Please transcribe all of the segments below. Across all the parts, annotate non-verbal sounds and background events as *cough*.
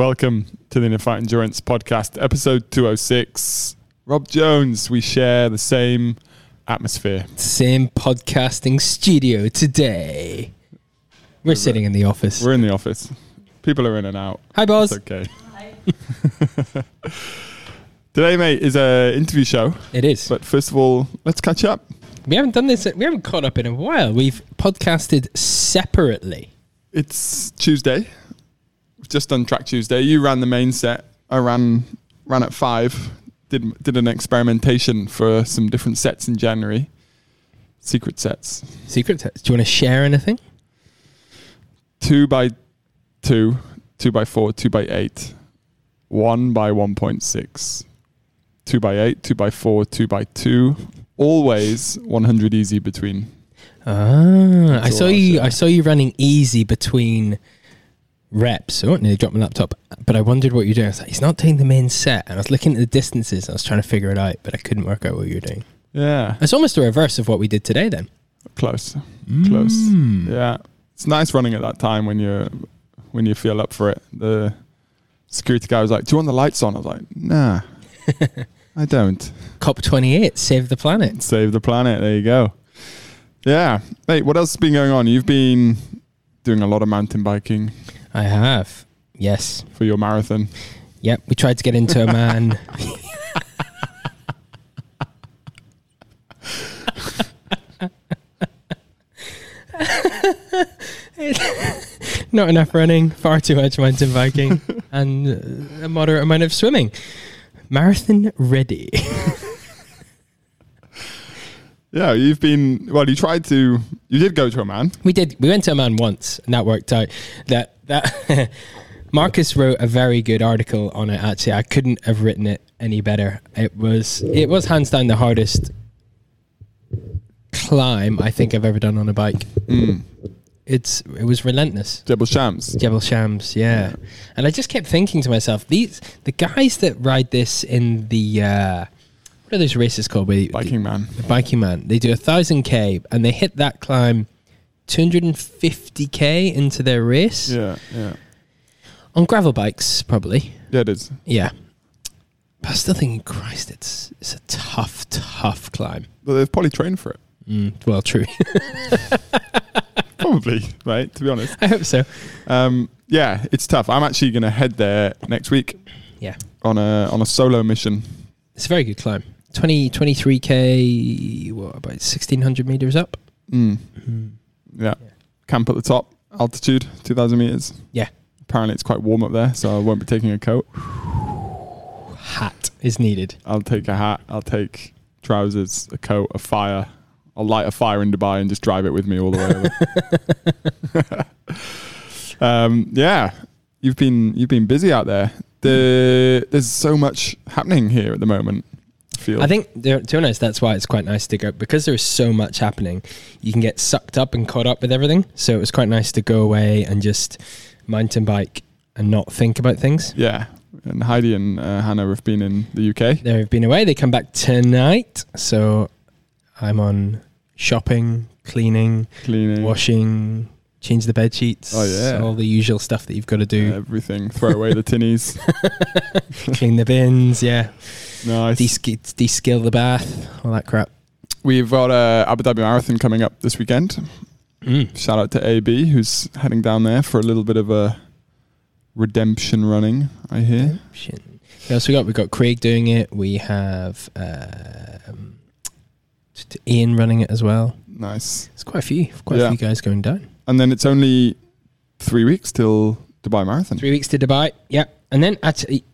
Welcome to the Inner Fight Endurance Podcast, episode 206. Rob Jones, we share the same atmosphere. Same podcasting studio today. We're sitting in the office. We're in the office. People are in and out. Hi, boss. It's okay. *laughs* Today, mate, is a interview show. It is. But first of all, let's catch up. we haven't done this. We haven't caught up in a while. We've podcasted separately. It's Tuesday. Just done track Tuesday. You ran the main set. I ran ran at five. Did did an experimentation for some different sets in January. Secret sets. Secret sets. Do you want to share anything? Two by two, two by four, two by eight, one by one point six, two by eight, two by four, two by two. Always one hundred easy between. Ah, I saw you. I saw you running easy between reps. Oh, nearly dropped my laptop. But I wondered what you're doing. I was like, he's not doing the main set. And I was looking at the distances. I was trying to figure it out, but I couldn't work out what you were doing. Yeah, It's almost the reverse of what we did today. Then close. Close. Mm. Yeah, it's nice running at that time when you're when you feel up for it. The security guy was like, "Do you want the lights on?" I was like, "Nah, *laughs* I don't." COP 28, save the planet. Save the planet. There you go. Yeah, mate. What else has been going on? You've been doing a lot of mountain biking I have. Yes. for your marathon. Yep. We tried to get into Oman. *laughs* Not enough running, far too much mountain biking, and a moderate amount of swimming. Marathon ready. *laughs* Yeah, you've been. Well, you tried to. You did go to Oman. We did. We went to Oman once, and that worked out. That that *laughs* Marcus wrote a very good article on it. Actually, I couldn't have written it any better. It was it was hands down the hardest climb I think I've ever done on a bike. Mm. It's it was relentless. Jebel Shams. Jebel Shams, yeah. And I just kept thinking to myself, these the guys that ride this in the uh, what are those races called? Where Biking man. the biking man. They do a thousand k and they hit that climb 250k into their race Yeah, yeah, on gravel bikes, probably. yeah. It is. Yeah, but I still thinking, Christ, it's it's a tough, tough climb. But they've probably trained for it. Mm, well, true. *laughs* Probably, right? To be honest. I hope so. Um, yeah, it's tough. I'm actually going to head there next week Yeah, on a on a solo mission. it's a very good climb. 20, 23k, what about 1600 meters up? Mm. Yeah. camp at the top, altitude, 2,000 meters. Yeah. Apparently, it's quite warm up there, so I won't be taking a coat. Hat is needed. I'll take a hat. I'll take trousers, a coat, a fire. I'll light a fire in Dubai and just drive it with me all the way over. *laughs* um, yeah, you've been you've been busy out there. The there's so much happening here at the moment. I. I think, to be honest, that's why it's quite nice to go because there's so much happening. You can get sucked up and caught up with everything. So it was quite nice to go away and just mountain bike and not think about things. Yeah, and Heidi and uh, Hannah have been in the UK. They've been away. They come back tonight. So I'm on shopping, cleaning, Cleaning, washing, change the bed sheets. Oh, yeah. all the usual stuff that you've got to do. everything. Throw away the tinnies. *laughs* Clean the bins. Yeah, Nice. de-sk- de-skill the bath. All that crap. We've got a Abu Dhabi Marathon coming up this weekend. Mm. Shout out to AB who's heading down there for a little bit of a redemption running. I hear. Shit. Who else we got? We've got Craig doing it. We have um, t- t- Ian running it as well. Nice. It's quite a few, quite Yeah. a few guys going down. And then it's only three weeks till Dubai Marathon. Three weeks to Dubai. Yeah, and then actually,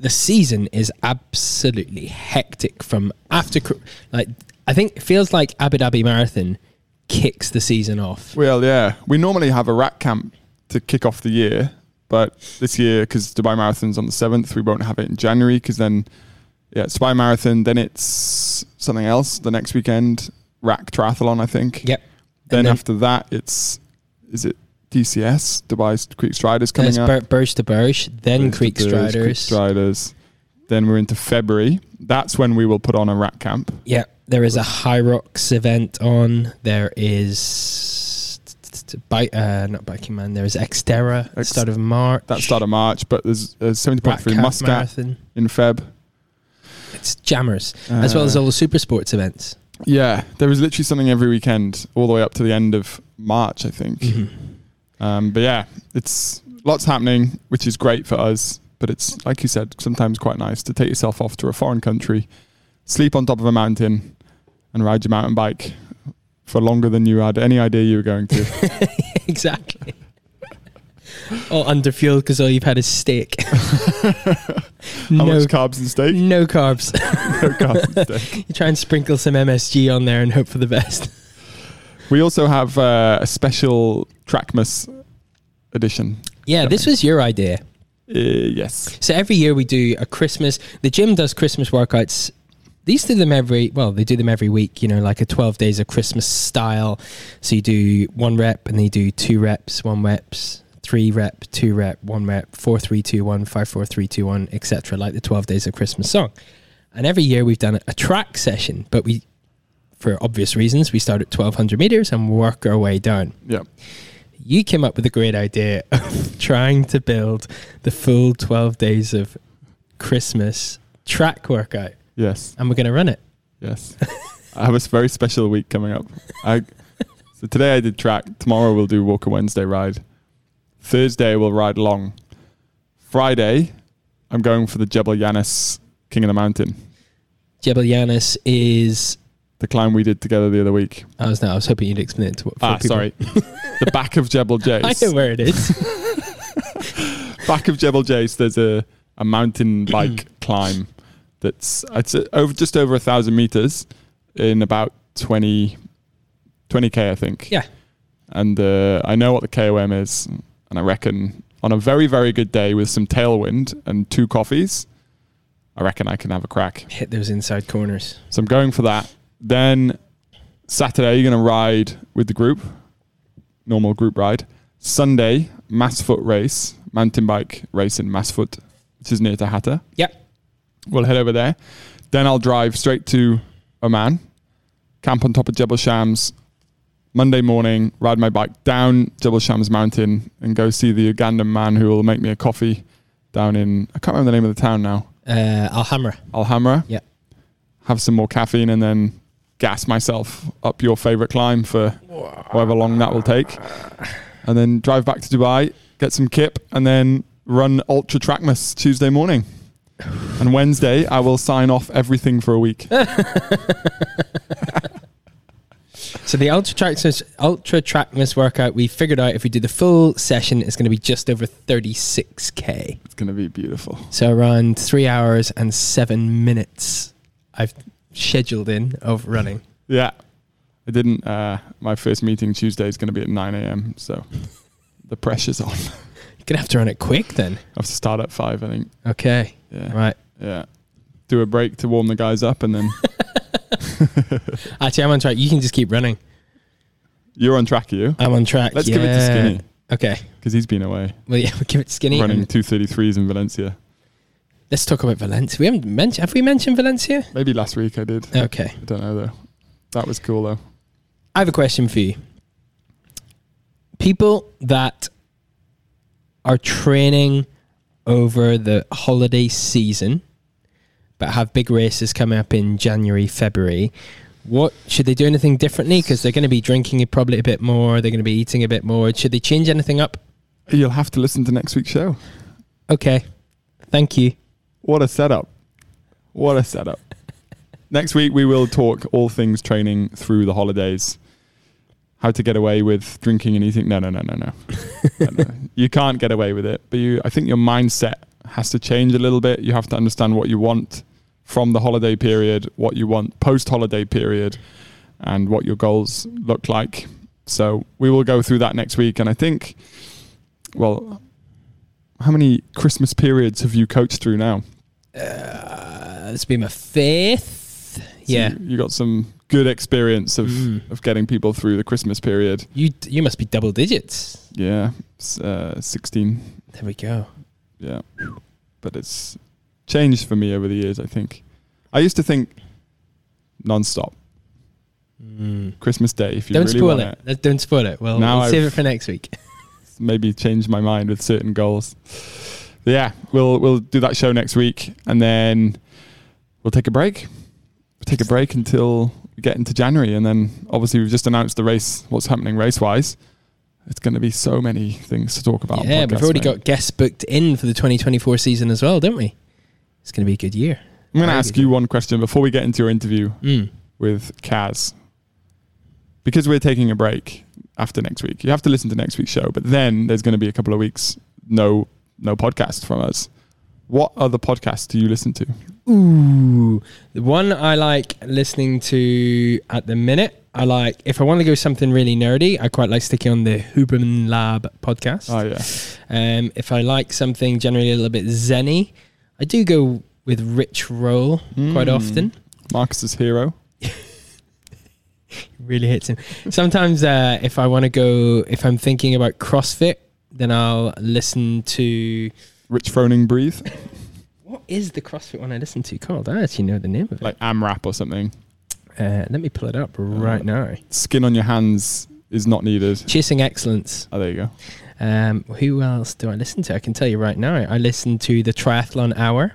the season is absolutely hectic. From after, like, I think it feels like Abu Dhabi Marathon kicks the season off. Well, yeah. We normally have a rat camp to kick off the year, but this year, because Dubai Marathon's on the 7th, we won't have it in January because then, yeah, it's Dubai Marathon, then it's something else the next weekend, RAK triathlon, I think. Yep. Then, then- after that, it's, is it DCS, Dubai's Creek Striders coming There's up? Bur- Burj to Burj, then Creek to Burj, Creek Striders. Striders. Then we're into February. That's when we will put on a rat camp. Yeah, there is a HYROX event on. There is bike, uh, not biking man. There's Xterra, Ex- start of March. That start of March, but there's uh, 70.3 Muscat Marathon. in Feb. It's jammers, as well as Uh, all the super sports events. Yeah, there was literally something every weekend, all the way up to the end of March, I think. Mm-hmm. Um, but yeah, it's lots happening, which is great for us. But it's like you said, sometimes quite nice to take yourself off to a foreign country, sleep on top of a mountain, and ride your mountain bike for longer than you had any idea you were going to. *laughs* exactly. all underfueled because all you've had is steak. *laughs* How no, much carbs and steak? no carbs. *laughs* no carbs and steak. you try and sprinkle some MSG on there and hope for the best. We also have uh, a special Trackmas edition. Yeah, this was your idea. Uh, yes. So every year we do a Christmas. The gym does Christmas workouts. These do them every well, they do them every week. You know, like a twelve days of Christmas style. So you do one rep, and they do two reps, one reps, three rep, two rep, one rep, four three two one, five four three two one, etc. Like the twelve days of Christmas song. And every year we've done a track session, but we, for obvious reasons, we start at twelve hundred meters and work our way down Yeah. you came up with a great idea *laughs* of trying to build the full 12 days of Christmas track workout, Yes. and we're going to run it. Yes. I have a very special week coming up. I, so today I did track. Tomorrow we'll do Walker Wednesday ride. Thursday we'll ride long. Friday, I'm going for the Jebel Yanis King of the Mountain, Jebel Yanis is. The climb we did together the other week. I was no, I was hoping you'd explain it to what. Ah, people. sorry. the back of Jebel *laughs* Jace. I know where it is. *laughs* back of Jebel Jais, there's a, a mountain *clears throat* bike climb that's it's uh, over just over a thousand meters in about 20 20k, I think. Yeah. And uh, I know what the KOM is, and I reckon on a very very good day with some tailwind and two coffees, I reckon I can have a crack. Hit those inside corners. So I'm going for that. Then Saturday, you're going to ride with the group, normal group ride. Sunday, Masfout race, mountain bike race in Masfout, which is near to Hatta. Yep. We'll head over there. Then I'll drive straight to Oman, camp on top of Jebel Shams. Monday morning, ride my bike down Jebel Shams mountain and go see the Ugandan man who will make me a coffee down in, I can't remember the name of the town now, Uh, Al Hamra. Alhambra. Yeah. Have some more caffeine and then gas myself up your favorite climb for however long that will take. And then drive back to Dubai, get some kip, and then run Ultra Trackmas Tuesday morning. And Wednesday, I will sign off everything for a week. *laughs* So the ultra Trackmas ultra Trackmas workout we figured out if we do the full session it's going to be just over 36k. It's going to be beautiful. So around three hours and seven minutes I've scheduled in of running. Yeah. I didn't, uh, my first meeting Tuesday is going to be at 9 a.m. So the pressure's on. You're *laughs* gonna have to run it quick then. I have to start at 5, I think. Okay. Yeah. Right. Yeah. Do a break to warm the guys up and then *laughs* *laughs* Actually I'm on track. You can just keep running. you're on track, are you? I'm on track. Let's give it to Yeah. Skinny Okay. because he's been away Well yeah, we'll give it to skinny. running 233s in Valencia. Let's talk about Valencia. We haven't mentioned have we mentioned Valencia? Maybe last week I did. Okay. I don't know though. That was cool though. I have a question for you. People that are training over the holiday season but have big races coming up in January, February, what should they do anything differently? Because they're going to be drinking probably a bit more, they're going to be eating a bit more. Should they change anything up? You'll have to listen to next week's show. Okay. Thank you. What a setup. What a setup. *laughs* Next week, we will talk all things training through the holidays. How to get away with drinking and eating. No, no, no, no, no. *laughs* no, no. You can't get away with it. But you, I think your mindset has to change a little bit. You have to understand what you want from the holiday period, what you want post holiday period, and what your goals look like. So we will go through that next week. And I think, well, how many Christmas periods have you coached through now? Uh, this will be my fifth. So yeah. you, you got some good experience of, Mm. of getting people through the Christmas period. You you must be double digits. Yeah, uh, 16. There we go. Yeah. But it's changed for me over the years, I think. I used to think non-stop. Christmas Day. If you Don't really spoil want it. it. Don't spoil it. Well, Now we'll save it for next week. *laughs* maybe change my mind with certain goals. Yeah, we'll we'll do that show next week, and then we'll take a break. We'll take a break until we get into January, and then obviously we've just announced the race. What's happening race wise? It's going to be so many things to talk about. yeah, we've already mate. got guests booked in for the 2024 season as well, don't we? It's going to be a good year. I'm going to ask you one question before we get into your interview Mm. with Kaz. Because we're taking a break after next week, you have to listen to next week's show. But then there's going to be a couple of weeks no no podcast from us. What other podcasts do you listen to? Ooh, the one I like listening to at the minute. I like if I want to go something really nerdy. I quite like sticking on the Huberman Lab podcast. Oh yeah, Um, if I like something generally a little bit zenny, I do go with Rich Roll quite Mm. often. Marcus's hero. *laughs* Really hits him. Sometimes uh, if I want to go, if I'm thinking about CrossFit, then I'll listen to. Rich Froning breathe What is the CrossFit one I listen to called? I actually know the name of it. like AMRAP or something. Uh, let me pull it up right Uh, now. Skin on your hands is not needed. Chasing Excellence. Oh, there you go. Um, who else do I listen to? I can tell you right now. I listen to the Triathlon Hour.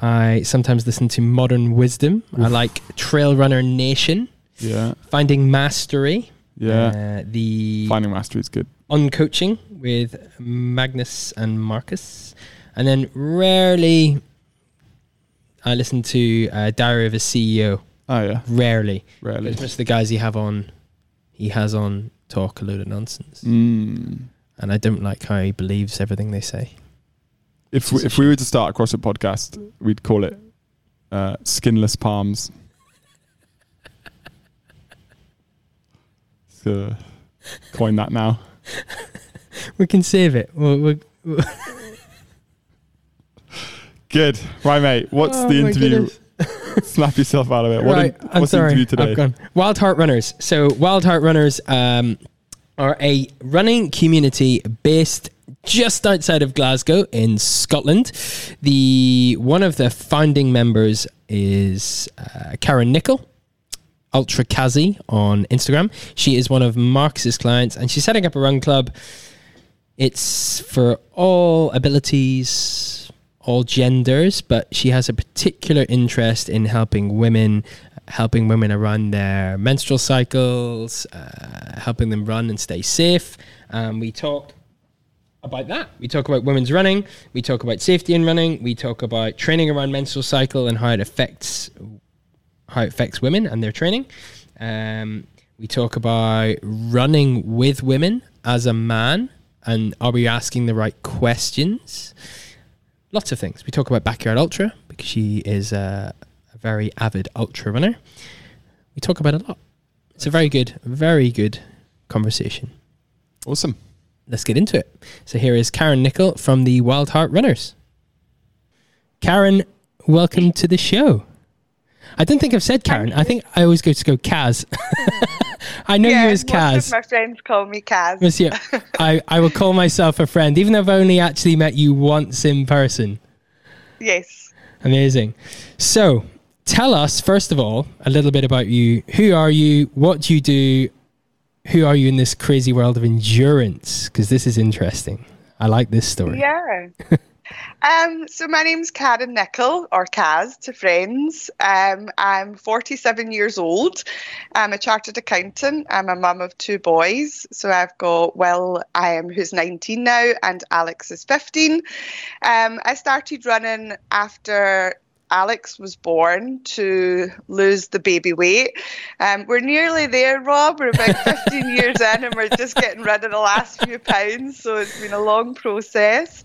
I sometimes listen to Modern Wisdom. I like Trail Runner Nation, Yeah, Finding Mastery. yeah. Uh, the Finding mastery is good. On Coaching with Magness and Marcus. And then rarely I listen to uh, Diary of a CEO. Oh yeah, Rarely. rarely. As much of the guys he have on, he has on talk a load of nonsense. Mm. And I don't like how he believes everything they say. If we, if we were to start a CrossFit podcast, we'd call it uh, Skinless Palms. *laughs* So, coin that now. *laughs* We can save it. We'll, we'll, we'll- Good, right, mate. What's Oh the interview? *laughs* Snap yourself out of it. What right, in- I'm what's sorry. the interview today? I've gone. Wild Heart Runners. So Wild Heart Runners um, are a running community based just outside of Glasgow in Scotland. The one of the founding members is uh, Karen Nicol. Ultra Kazi on Instagram. She is one of Marcus's clients, and she's setting up a run club. It's for all abilities, all genders, but she has a particular interest in helping women, helping women around their menstrual cycles, uh, helping them run and stay safe. And we talk about that. We talk about women's running. We talk about safety in running. We talk about training around menstrual cycle and how it affects how it affects women and their training. Um, we talk about running with women as a man and are we asking the right questions? Lots of things. We talk about Backyard Ultra because she is a, a very avid ultra runner. We talk about a lot. It's a very good, very good conversation. Awesome. Let's get into it. So here is Karen Nicol from the Wild Heart Runners. Karen, welcome to the show. I don't think I've said Karen. I think I always go to go Kaz. *laughs* I know you as most Kaz. my friends call me Kaz. Monsieur, *laughs* I, I will call myself a friend, even though I've only actually met you once in person. Yes. Amazing. So, tell us, first of all, a little bit about you. Who are you? What do you do? Who are you in this crazy world of endurance? Because this is interesting. I like this story. Yeah. *laughs* um, so my name's Karen Nicol, or Kaz to friends. Um, I'm 47 years old. I'm a chartered accountant. I'm a mum of two boys. So I've got Will, I am who's 19 now, and Alex is 15. Um, I started running after Alex was born to lose the baby weight. Um, we're nearly there, Rob. We're about *laughs* 15 years in and we're just getting rid of the last few pounds. So it's been a long process.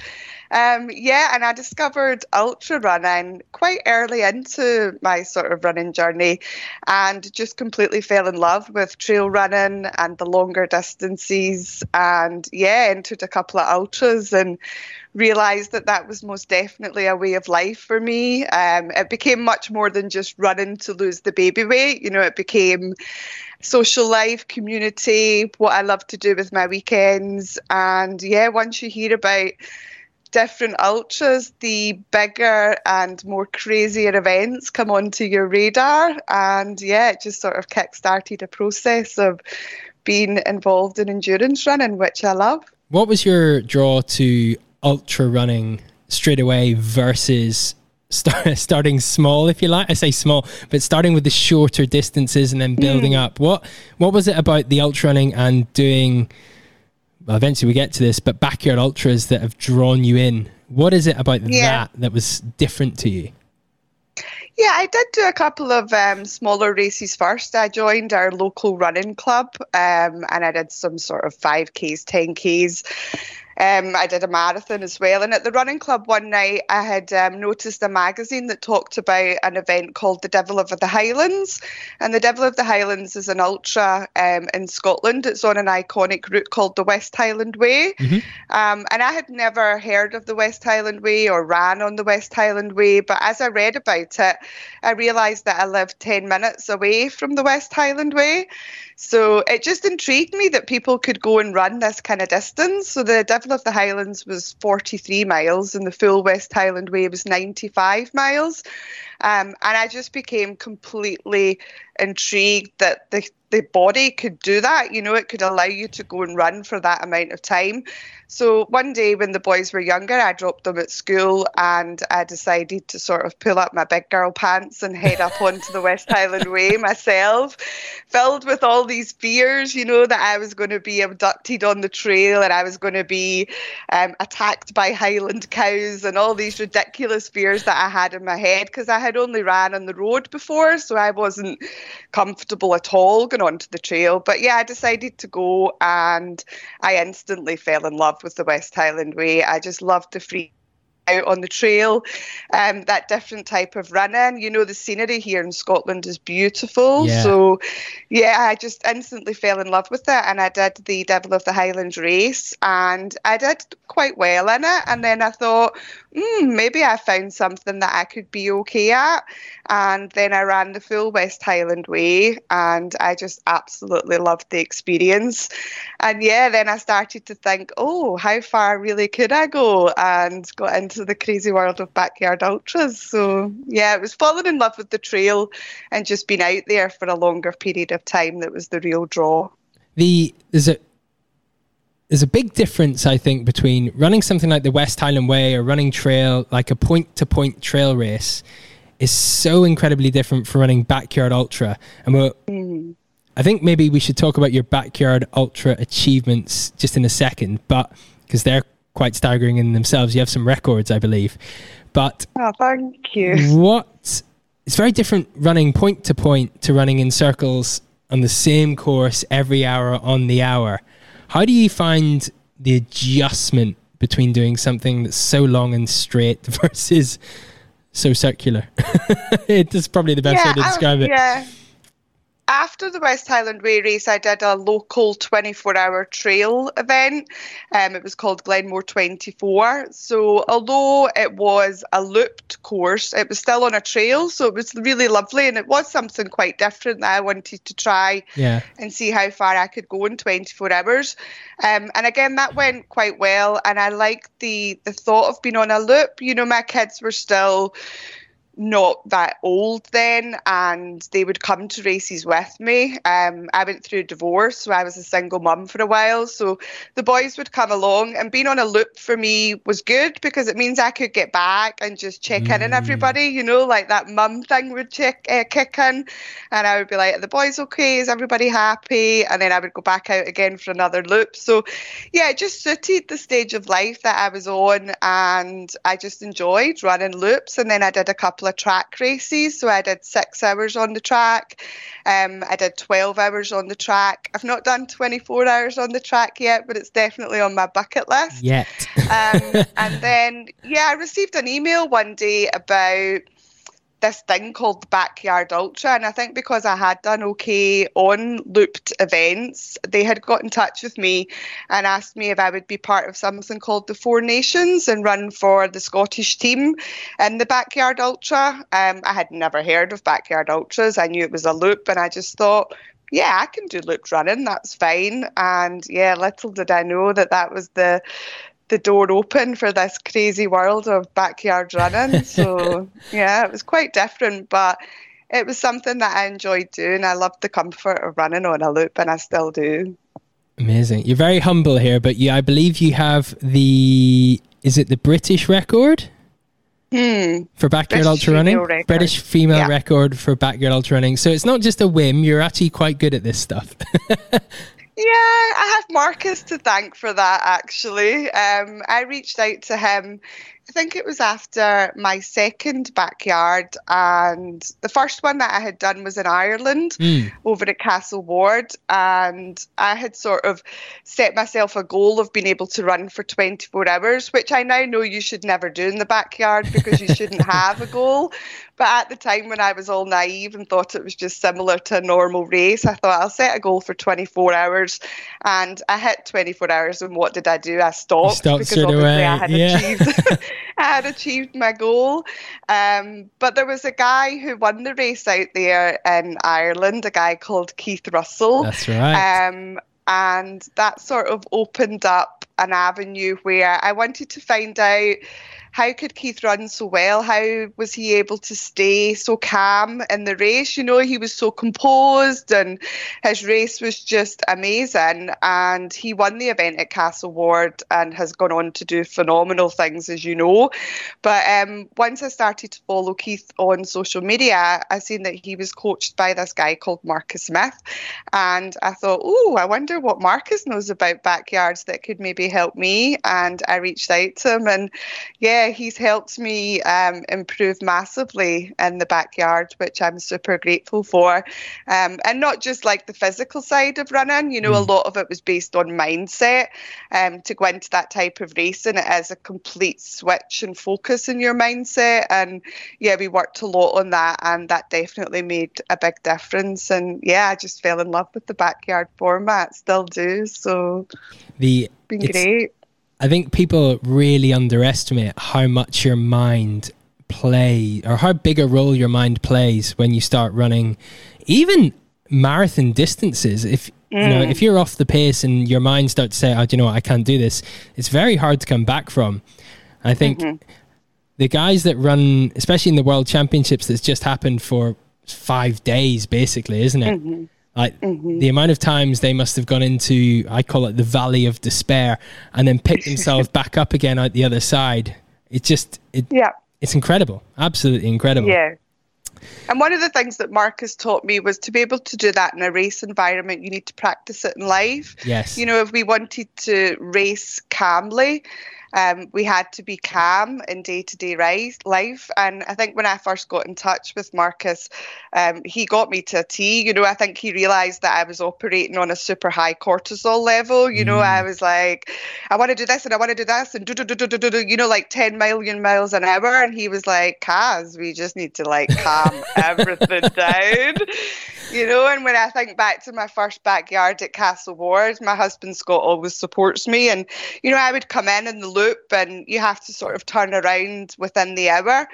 Um, yeah, and I discovered ultra running quite early into my sort of running journey and just completely fell in love with trail running and the longer distances. And yeah, entered a couple of ultras and realized that that was most definitely a way of life for me. Um, it became much more than just running to lose the baby weight. You know, it became social life, community, what I love to do with my weekends. And yeah, once you hear about different ultras, the bigger and more crazier events come onto your radar. And yeah, it just sort of kick-started a process of being involved in endurance running, which I love. What was your draw to ultra running straight away versus start, *laughs* starting small, if you like? I say small, but starting with the shorter distances and then building mm. up. What what was it about the ultra running and doing? Well, eventually we get to this, but backyard ultras that have drawn you in. What is it about yeah. that that was different to you? Yeah, I did do a couple of um, smaller races first. I joined our local running club um, and I did some sort of 5Ks, 10Ks. Um, I did a marathon as well. And at the running club one night, I had um, noticed a magazine that talked about an event called the Devil of the Highlands. And the Devil of the Highlands is an ultra um, in Scotland. It's on an iconic route called the West Highland Way. Mm-hmm. Um, and I had never heard of the West Highland Way or ran on the West Highland Way. But as I read about it, I realised that I lived 10 minutes away from the West Highland Way. So it just intrigued me that people could go and run this kind of distance. So the Devil of the Highlands was 43 miles and the full West Highland Way was 95 miles. Um, and I just became completely intrigued that the, the body could do that. You know, it could allow you to go and run for that amount of time. So one day when the boys were younger, I dropped them at school and I decided to sort of pull up my big girl pants and head up onto the West Highland *laughs* Way myself, filled with all these fears, you know, that I was going to be abducted on the trail and I was going to be um, attacked by Highland cows and all these ridiculous fears that I had in my head because I had only ran on the road before, so I wasn't comfortable at all going onto the trail. But yeah, I decided to go and I instantly fell in love with the West Highland Way. I just loved the free out on the trail, um, that different type of running. You know, the scenery here in Scotland is beautiful. Yeah. So, yeah, I just instantly fell in love with it. And I did the Devil of the Highlands race and I did quite well in it. And then I thought, mm, maybe I found something that I could be okay at. And then I ran the full West Highland Way and I just absolutely loved the experience. And yeah, then I started to think, oh, how far really could I go? And got into the crazy world of backyard ultras. So yeah, it was falling in love with the trail and just being out there for a longer period of time that was the real draw. The is it there's a big difference, I think, between running something like the West Highland Way or running trail, like a point to point trail race, is so incredibly different from running backyard ultra. And we're, mm. I think maybe we should talk about your backyard ultra achievements just in a second, but because they're quite staggering in themselves. You have some records, I believe. But oh, thank you. What it's very different running point to point to running in circles on the same course every hour on the hour. How do you find the adjustment between doing something that's so long and straight *laughs* versus so circular? *laughs* it is probably the best yeah, way to describe it. Yeah after the West Highland Way race, I did a local 24 hour trail event. Um, it was called Glenmore 24. So, although it was a looped course, it was still on a trail. So, it was really lovely. And it was something quite different that I wanted to try yeah. and see how far I could go in 24 hours. Um, and again, that went quite well. And I liked the, the thought of being on a loop. You know, my kids were still not that old then and they would come to races with me. Um, I went through a divorce, so I was a single mum for a while. So the boys would come along and being on a loop for me was good because it means I could get back and just check mm. in on everybody, you know, like that mum thing would check, uh, kick in and I would be like, are the boys okay? Is everybody happy? And then I would go back out again for another loop. So yeah, it just suited the stage of life that I was on and I just enjoyed running loops and then I did a couple couple of track races. So I did six hours on the track. Um, I did 12 hours on the track. I've not done 24 hours on the track yet, but it's definitely on my bucket list. Yet. um, and then, yeah, I received an email one day about this thing called the Backyard Ultra. And I think because I had done okay on looped events, they had got in touch with me and asked me if I would be part of something called the Four Nations and run for the Scottish team in the Backyard Ultra. Um, I had never heard of Backyard Ultras. I knew it was a loop and I just thought, yeah, I can do looped running. That's fine. And yeah, little did I know that that was the the door open for this crazy world of backyard running. *laughs* So yeah, it was quite different, but it was something that I enjoyed doing. I loved the comfort of running on a loop, and I still do. Amazing. You're very humble here, but you, I believe you have the. Is it the British record? Hmm. For backyard British ultra running, record. British female Yeah. record for backyard ultra running. So it's not just a whim. You're actually quite good at this stuff. *laughs* Yeah, I have Marcus to thank for that actually. Um, I reached out to him, I think it was after my second backyard, and the first one that I had done was in Ireland Mm. over at Castle Ward. And I had sort of set myself a goal of being able to run for 24 hours, which I now know you should never do in the backyard because you shouldn't *laughs* have a goal. But at the time when I was all naive and thought it was just similar to a normal race, I thought I'll set a goal for 24 hours. And I hit 24 hours. And what did I do? I stopped, stopped because obviously away, I had yeah. achieved *laughs* *laughs* I had achieved my goal. Um, but there was a guy who won the race out there in Ireland, a guy called Keith Russell. That's right. Um, and that sort of opened up an avenue where I wanted to find out how could Keith run so well? How was he able to stay so calm in the race? You know, he was so composed and his race was just amazing. And he won the event at Castle Ward and has gone on to do phenomenal things, as you know. But um, once I started to follow Keith on social media, I seen that he was coached by this guy called Marcus Smith. And I thought, oh, I wonder what Marcus knows about backyards that could maybe help me. And I reached out to him, and yeah, he's helped me um, improve massively in the backyard, which I'm super grateful for. Um, and not just like the physical side of running, you know, a lot of it was based on mindset. Um, to go into that type of race racing, it is a complete switch and focus in your mindset. And yeah, we worked a lot on that, and that definitely made a big difference. And yeah, I just fell in love with the backyard format, still do. So the been it's- great. I think people really underestimate how much your mind play or how big a role your mind plays when you start running even marathon distances. If you know mm. if you're off the pace and your mind starts to say oh do you know what? I can't do this it's very hard to come back from. I think mm-hmm. the guys that run especially in the world championships that's just happened for 5 days basically isn't it mm-hmm. Like mm-hmm. the amount of times they must have gone into, I call it the valley of despair, and then picked *laughs* themselves back up again out the other side. It's just, it, Yeah. it's incredible, absolutely incredible. Yeah. And one of the things that Marcus taught me was to be able to do that in a race environment, you need to practice it in life. Yes. You know, if we wanted to race calmly, um, we had to be calm in day to day life. And I think when I first got in touch with Marcus, um, he got me to a T. You know, I think he realized that I was operating on a super high cortisol level. You know, I was like, I want to do this and I want to do this and do, do, do, do, do, do, do, you know, like 10 million miles an hour. And he was like, Kaz, we just need to like calm *laughs* everything down. You know, and when I think back to my first backyard at Castle Ward, my husband Scott always supports me. And, you know, I would come in in the loop and you have to sort of turn around within the hour.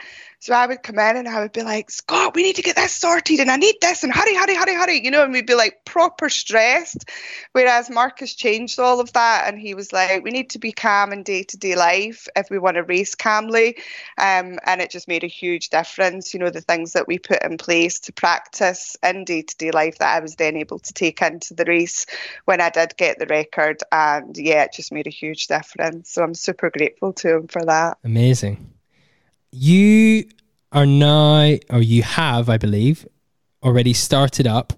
So I would come in and I would be like, Scott, we need to get this sorted and I need this and hurry, hurry, hurry, hurry, you know, and we'd be like proper stressed. Whereas Marcus changed all of that and he was like, we need to be calm in day to day life if we want to race calmly. Um, and it just made a huge difference, you know, the things that we put in place to practice in day to day life that I was then able to take into the race when I did get the record. And yeah, it just made a huge difference. So I'm super grateful to him for that. Amazing. You are now, or you have, I believe, already started up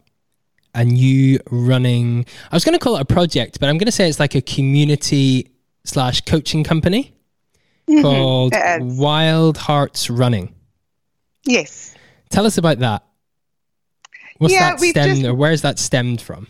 and you running, I was going to call it a project, but I'm going to say it's like a community slash coaching company called. Wild Hearts Running. Yes. Tell us about that. What's Yeah, that stemmed, just- or where's that stemmed from?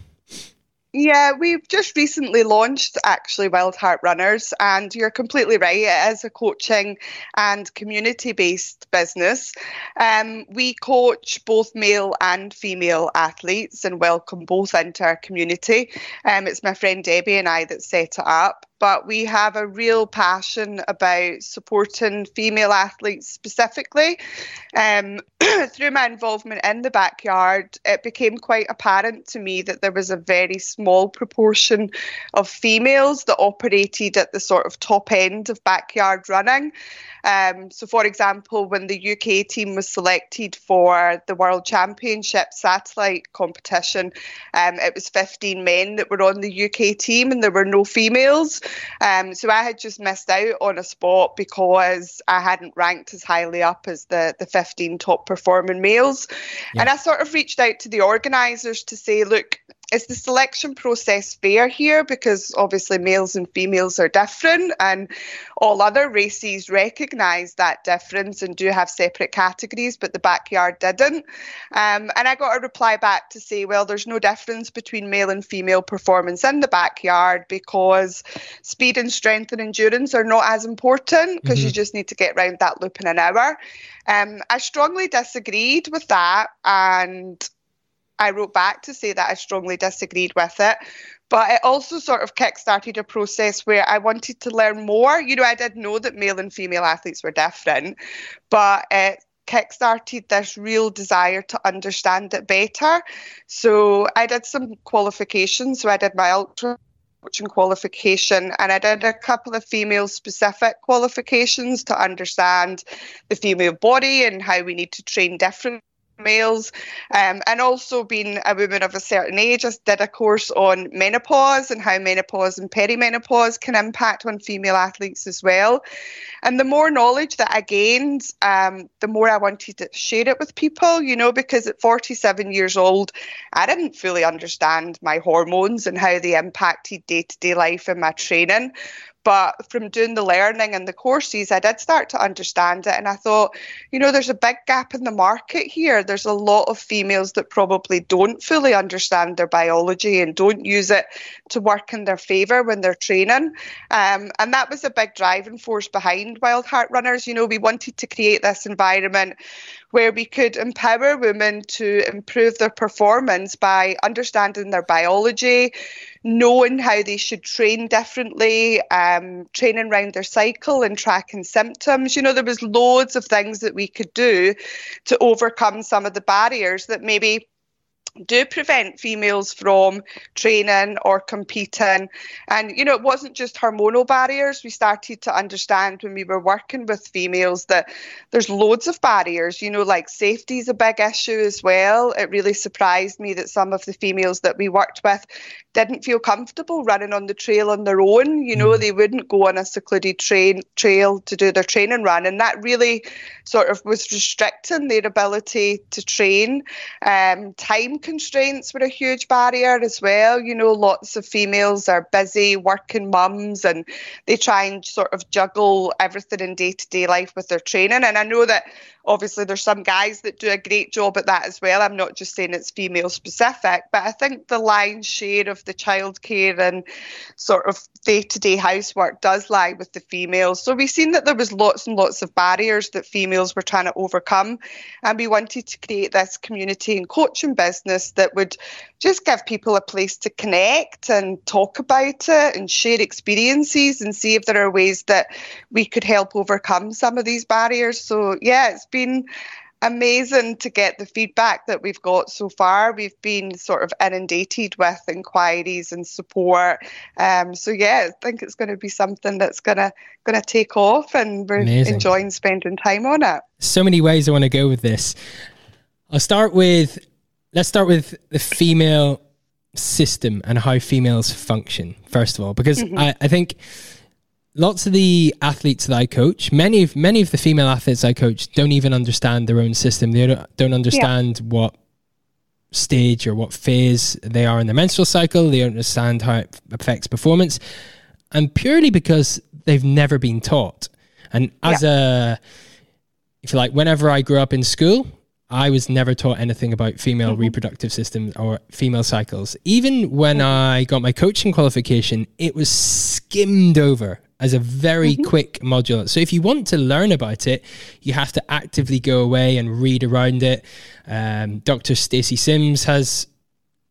Yeah, we've just recently launched actually Wild Heart Runners, and you're completely right. It is a coaching and community based business. Um, we coach both male and female athletes and welcome both into our community. Um, it's my friend Debbie and I that set it up, but we have a real passion about supporting female athletes specifically. Um, *clears throat* through my involvement in the backyard, it became quite apparent to me that there was a very small proportion of females that operated at the sort of top end of backyard running. Um, so, for example, when the UK team was selected for the World Championship satellite competition, um, it was 15 men that were on the UK team and there were no females. Um, so I had just missed out on a spot because I hadn't ranked as highly up as the, the 15 top performing males. Yeah. And I sort of reached out to the organisers to say, look, is the selection process fair here? Because obviously males and females are different, and all other races recognise that difference and do have separate categories, but the backyard didn't. Um, and I got a reply back to say, well, there's no difference between male and female performance in the backyard because speed and strength and endurance are not as important because mm-hmm. you just need to get around that loop in an hour. Um, I strongly disagreed with that, and I wrote back to say that I strongly disagreed with it. But it also sort of kick-started a process where I wanted to learn more. You know, I did know that male and female athletes were different, but it kick-started this real desire to understand it better. So I did some qualifications. So I did my ultra coaching qualification and I did a couple of female specific qualifications to understand the female body and how we need to train differently males. Um, and also being a woman of a certain age, I did a course on menopause and how menopause and perimenopause can impact on female athletes as well. And the more knowledge that I gained, um, the more I wanted to share it with people, you know, because at 47 years old, I didn't fully understand my hormones and how they impacted day to day life in my training. But from doing the learning and the courses, I did start to understand it. And I thought, you know, there's a big gap in the market here. There's a lot of females that probably don't fully understand their biology and don't use it to work in their favour when they're training. Um, and that was a big driving force behind Wild Heart Runners. You know, we wanted to create this environment where we could empower women to improve their performance by understanding their biology, knowing how they should train differently, um, training around their cycle and tracking symptoms. You know, there was loads of things that we could do to overcome some of the barriers that maybe do prevent females from training or competing. And, you know, it wasn't just hormonal barriers. We started to understand when we were working with females that there's loads of barriers, you know, like safety is a big issue as well. It really surprised me that some of the females that we worked with didn't feel comfortable running on the trail on their own. You know, mm. they wouldn't go on a secluded train trail to do their training run. And that really sort of was restricting their ability to train. Um, time constraints were a huge barrier as well. You know, lots of females are busy working mums and they try and sort of juggle everything in day to day life with their training. And I know that obviously there's some guys that do a great job at that as well. I'm not just saying it's female specific, but I think the lion's share of the childcare and sort of day to day housework does lie with the females. So we've seen that there was lots and lots of barriers that females were trying to overcome. And we wanted to create this community and coaching business that would just give people a place to connect and talk about it and share experiences and see if there are ways that we could help overcome some of these barriers. So yeah, it's been amazing to get the feedback that we've got so far. We've been sort of inundated with inquiries and support. Um, so yeah, I think it's going to be something that's gonna gonna take off, and we're amazing. enjoying spending time on it. So many ways I want to go with this. I'll start with let's start with the female system and how females function first of all, because mm-hmm. I, I think lots of the athletes that I coach, many of many of the female athletes I coach don't even understand their own system. They don't, don't understand yeah. what stage or what phase they are in their menstrual cycle. They don't understand how it affects performance, and purely because they've never been taught. And as yeah. a, if you like, whenever I grew up in school, I was never taught anything about female mm-hmm. reproductive systems or female cycles. Even when mm-hmm. I got my coaching qualification, it was skimmed over as a very mm-hmm. quick module. So if you want to learn about it, you have to actively go away and read around it. Um, Dr. Stacy Sims has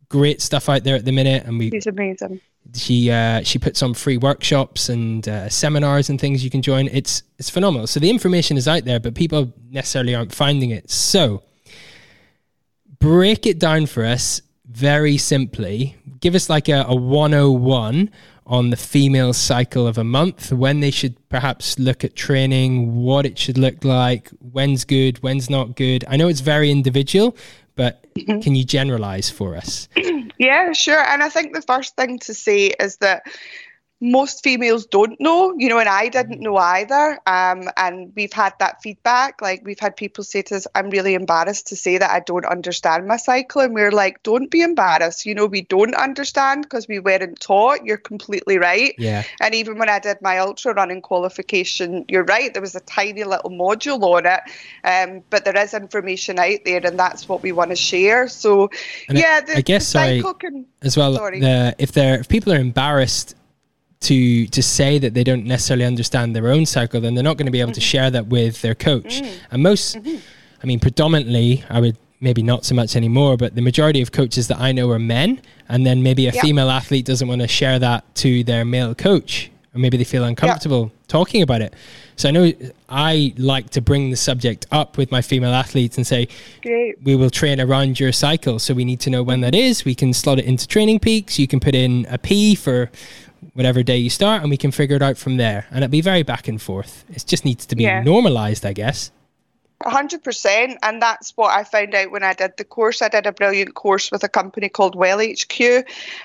great stuff out there at the minute, and we. He's amazing. She uh, she puts on free workshops and uh, seminars and things you can join. It's it's phenomenal. So the information is out there, but people necessarily aren't finding it. So break it down for us very simply. Give us like a, a 101 on the female cycle of a month, when they should perhaps look at training, what it should look like, when's good, when's not good. I know it's very individual, but mm-hmm. can you generalize for us? *clears throat* Yeah, sure. And I think the first thing to say is that most females don't know, you know, and I didn't know either. Um, and we've had that feedback. Like we've had people say to us, I'm really embarrassed to say that I don't understand my cycle. And we're like, don't be embarrassed. You know, we don't understand because we weren't taught. You're completely right. Yeah. And even when I did my ultra running qualification, you're right. There was a tiny little module on it. Um, but there is information out there and that's what we want to share. So and yeah, the, I guess sorry, can, as well, the, if they're, if people are embarrassed to to say that they don't necessarily understand their own cycle, then they're not going to be able mm-hmm. to share that with their coach. Mm-hmm. And most, mm-hmm. I mean, predominantly, I would maybe not so much anymore, but the majority of coaches that I know are men, and then maybe a yep. female athlete doesn't want to share that to their male coach, or maybe they feel uncomfortable yep. talking about it. So I know I like to bring the subject up with my female athletes and say, Great. we will train around your cycle. So we need to know when that is. We can slot it into training peaks. You can put in a P for whatever day you start, and we can figure it out from there. And it'll be very back and forth. It just needs to be yeah. normalized, I guess. 100% and that's what I found out when I did the course. I did a brilliant course with a company called Well HQ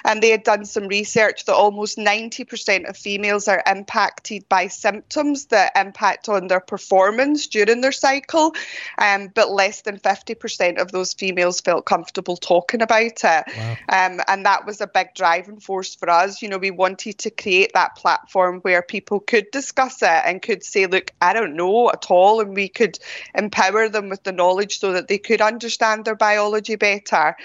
and they had done some research that almost 90% of females are impacted by symptoms that impact on their performance during their cycle um, but less than 50% of those females felt comfortable talking about it wow. um, and that was a big driving force for us. You know, we wanted to create that platform where people could discuss it and could say, look, I don't know at all and we could empower them with the knowledge so that they could understand their biology better.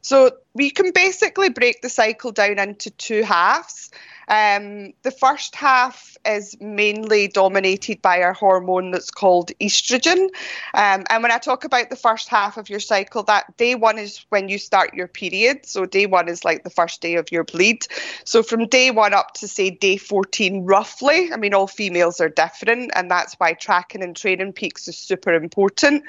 So we can basically break the cycle down into two halves. Um, the first half is mainly dominated by our hormone that's called estrogen. Um, and when I talk about the first half of your cycle, that day one is when you start your period. So day one is like the first day of your bleed. So from day one up to say day 14, roughly, I mean, all females are different, and that's why tracking and training peaks is super important.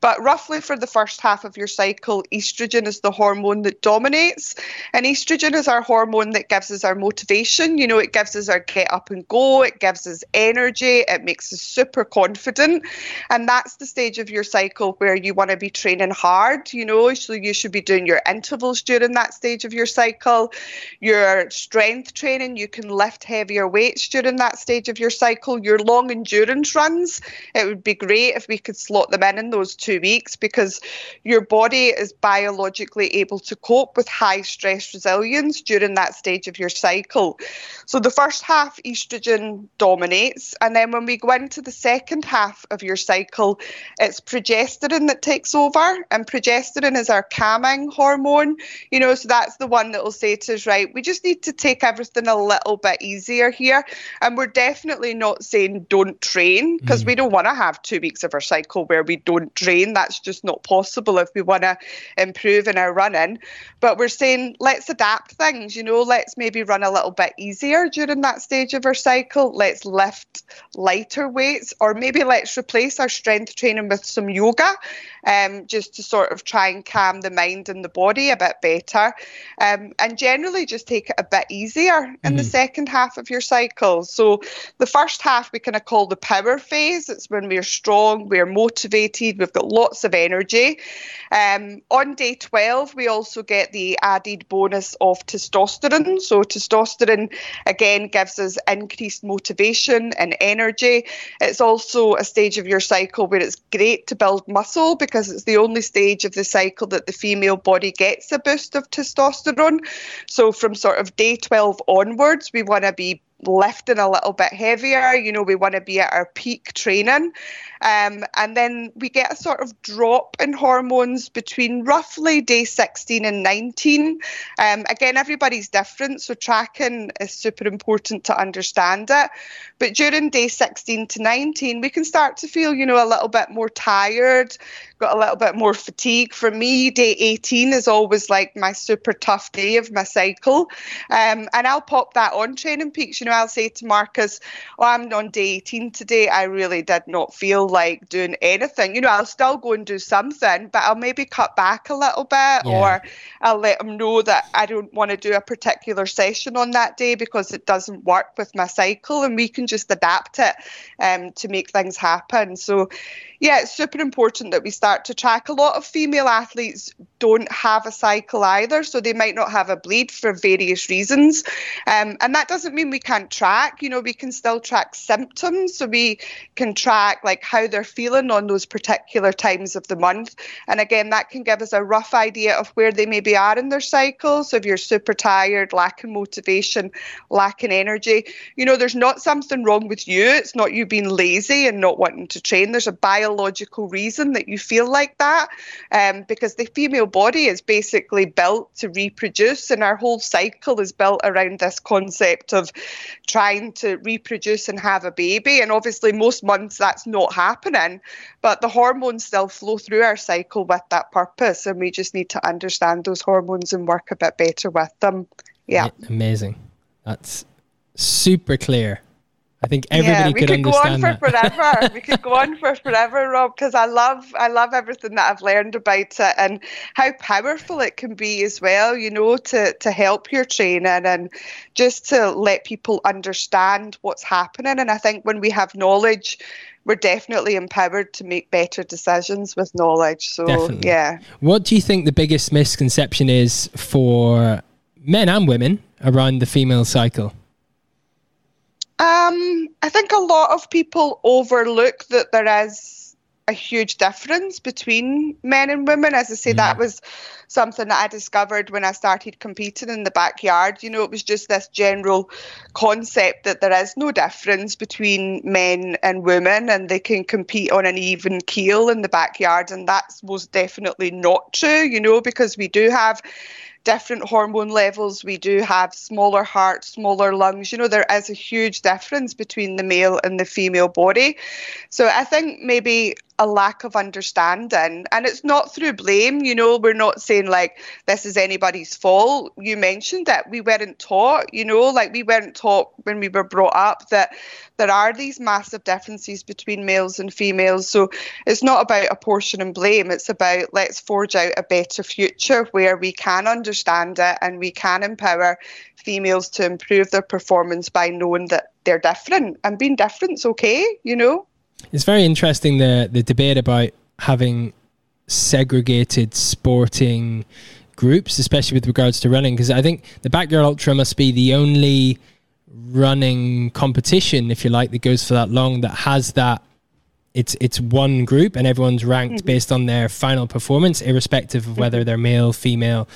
But roughly for the first half of your cycle, estrogen is the hormone that dominates. And estrogen is our hormone that gives us our motivation you know, it gives us our get up and go, it gives us energy, it makes us super confident. And that's the stage of your cycle where you want to be training hard, you know, so you should be doing your intervals during that stage of your cycle, your strength training, you can lift heavier weights during that stage of your cycle, your long endurance runs. It would be great if we could slot them in in those two weeks because your body is biologically able to cope with high stress resilience during that stage of your cycle. So the first half, estrogen dominates. And then when we go into the second half of your cycle, it's progesterone that takes over. And progesterone is our calming hormone. You know, so that's the one that will say to us, right, we just need to take everything a little bit easier here. And we're definitely not saying don't train because mm. we don't want to have two weeks of our cycle where we don't train. That's just not possible if we want to improve in our running. But we're saying let's adapt things, you know, let's maybe run a little bit easier during that stage of our cycle. Let's lift lighter weights, or maybe let's replace our strength training with some yoga, um, just to sort of try and calm the mind and the body a bit better. Um, and generally just take it a bit easier in the mm-hmm. second half of your cycle. So the first half we kind of call the power phase. It's when we're strong, we're motivated, we've got lots of energy. Um, on day 12, we also get the added bonus of testosterone. So testosterone again gives us increased motivation and energy. It's also a stage of your cycle where it's great to build muscle because it's the only stage of the cycle that the female body gets a boost of testosterone. So from sort of day 12 onwards, we want to be lifting a little bit heavier. You know, we want to be at our peak training. Um, and then we get a sort of drop in hormones between roughly day 16 and 19. Um, again, everybody's different, so tracking is super important to understand it. But during day 16 to 19, we can start to feel, you know, a little bit more tired, got a little bit more fatigue. For me, day 18 is always like my super tough day of my cycle. Um, and I'll pop that on Training Peaks. You know, I'll say to Marcus, Oh, I'm on day 18 today. I really did not feel like doing anything. You know, I'll still go and do something, but I'll maybe cut back a little bit yeah. or I'll let him know that I don't want to do a particular session on that day because it doesn't work with my cycle and we can just adapt it um, to make things happen. So, yeah, it's super important that we start to track. A lot of female athletes don't have a cycle either, so they might not have a bleed for various reasons. Um, and that doesn't mean we can't track. You know, we can still track symptoms, so we can track like how they're feeling on those particular times of the month. And again, that can give us a rough idea of where they maybe are in their cycle. So if you're super tired, lacking motivation, lacking energy, you know, there's not something wrong with you. It's not you being lazy and not wanting to train. There's a biological reason that you feel like that um, because the female body is basically built to reproduce and our whole cycle is built around this concept of trying to reproduce and have a baby and obviously most months that's not happening but the hormones still flow through our cycle with that purpose and we just need to understand those hormones and work a bit better with them. Yeah. Amazing. That's super clear I think everybody yeah, we could, could go on for forever. *laughs* we could go on for forever, Rob, because I love I love everything that I've learned about it and how powerful it can be as well. You know, to to help your training and just to let people understand what's happening. And I think when we have knowledge, we're definitely empowered to make better decisions with knowledge. So definitely. yeah. What do you think the biggest misconception is for men and women around the female cycle? Um, I think a lot of people overlook that there is a huge difference between men and women. As I say, mm. that was something that I discovered when I started competing in the backyard. You know, it was just this general concept that there is no difference between men and women and they can compete on an even keel in the backyard. And that's most definitely not true, you know, because we do have different hormone levels. We do have smaller hearts, smaller lungs. You know, there is a huge difference between the male and the female body. So I think maybe a lack of understanding. And it's not through blame you know we're not saying like this is anybody's fault. You mentioned that we weren't taught you know like we weren't taught when we were brought up that there are these massive differences between males and females. So it's not about apportion and blame. It's about let's forge out a better future where we can understand it and we can empower females to improve their performance by knowing that they're different and being different's okay you know it's very interesting the the debate about having segregated sporting groups, especially with regards to running, because I think the Backyard Ultra must be the only running competition, if you like, that goes for that long that has that. It's it's one group and everyone's ranked mm-hmm. based on their final performance, irrespective of whether mm-hmm. they're male, female.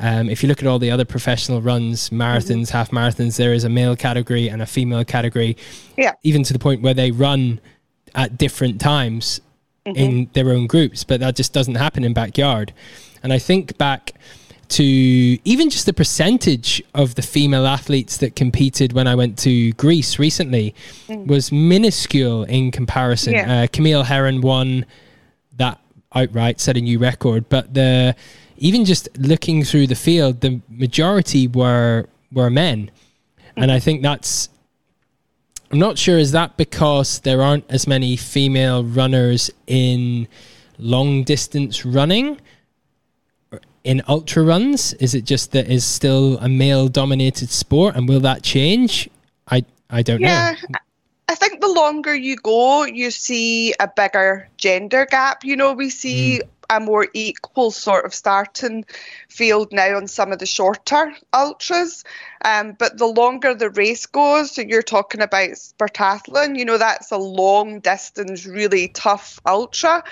Um, if you look at all the other professional runs, marathons, mm-hmm. half marathons, there is a male category and a female category. Yeah. Even to the point where they run at different times mm-hmm. in their own groups, but that just doesn't happen in backyard. And I think back to even just the percentage of the female athletes that competed when I went to Greece recently mm. was minuscule in comparison. Yeah. Uh, Camille Herron won that outright, set a new record, but the even just looking through the field, the majority were were men, mm. and I think that's I'm not sure. Is that because there aren't as many female runners in long distance running? In ultra runs, is it just that is still a male dominated sport, and will that change? I I don't know. yeah, know. I think the longer you go, you see a bigger gender gap. You know, we see mm a more equal sort of starting field now on some of the shorter ultras. Um, but the longer the race goes, so you're talking about Spartathlon, you know, that's a long distance, really tough ultra.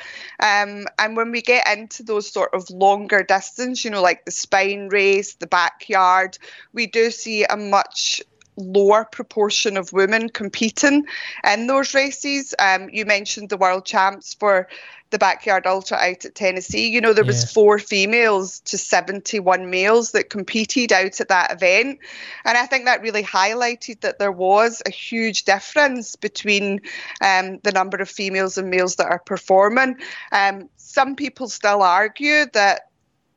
Um, and when we get into those sort of longer distance, you know, like the spine race, the backyard, we do see a much lower proportion of women competing in those races. Um, you mentioned the world champs for the backyard ultra out at Tennessee. You know, there was Yeah. four females to 71 males that competed out at that event. And I think that really highlighted that there was a huge difference between um, the number of females and males that are performing. Um, some people still argue that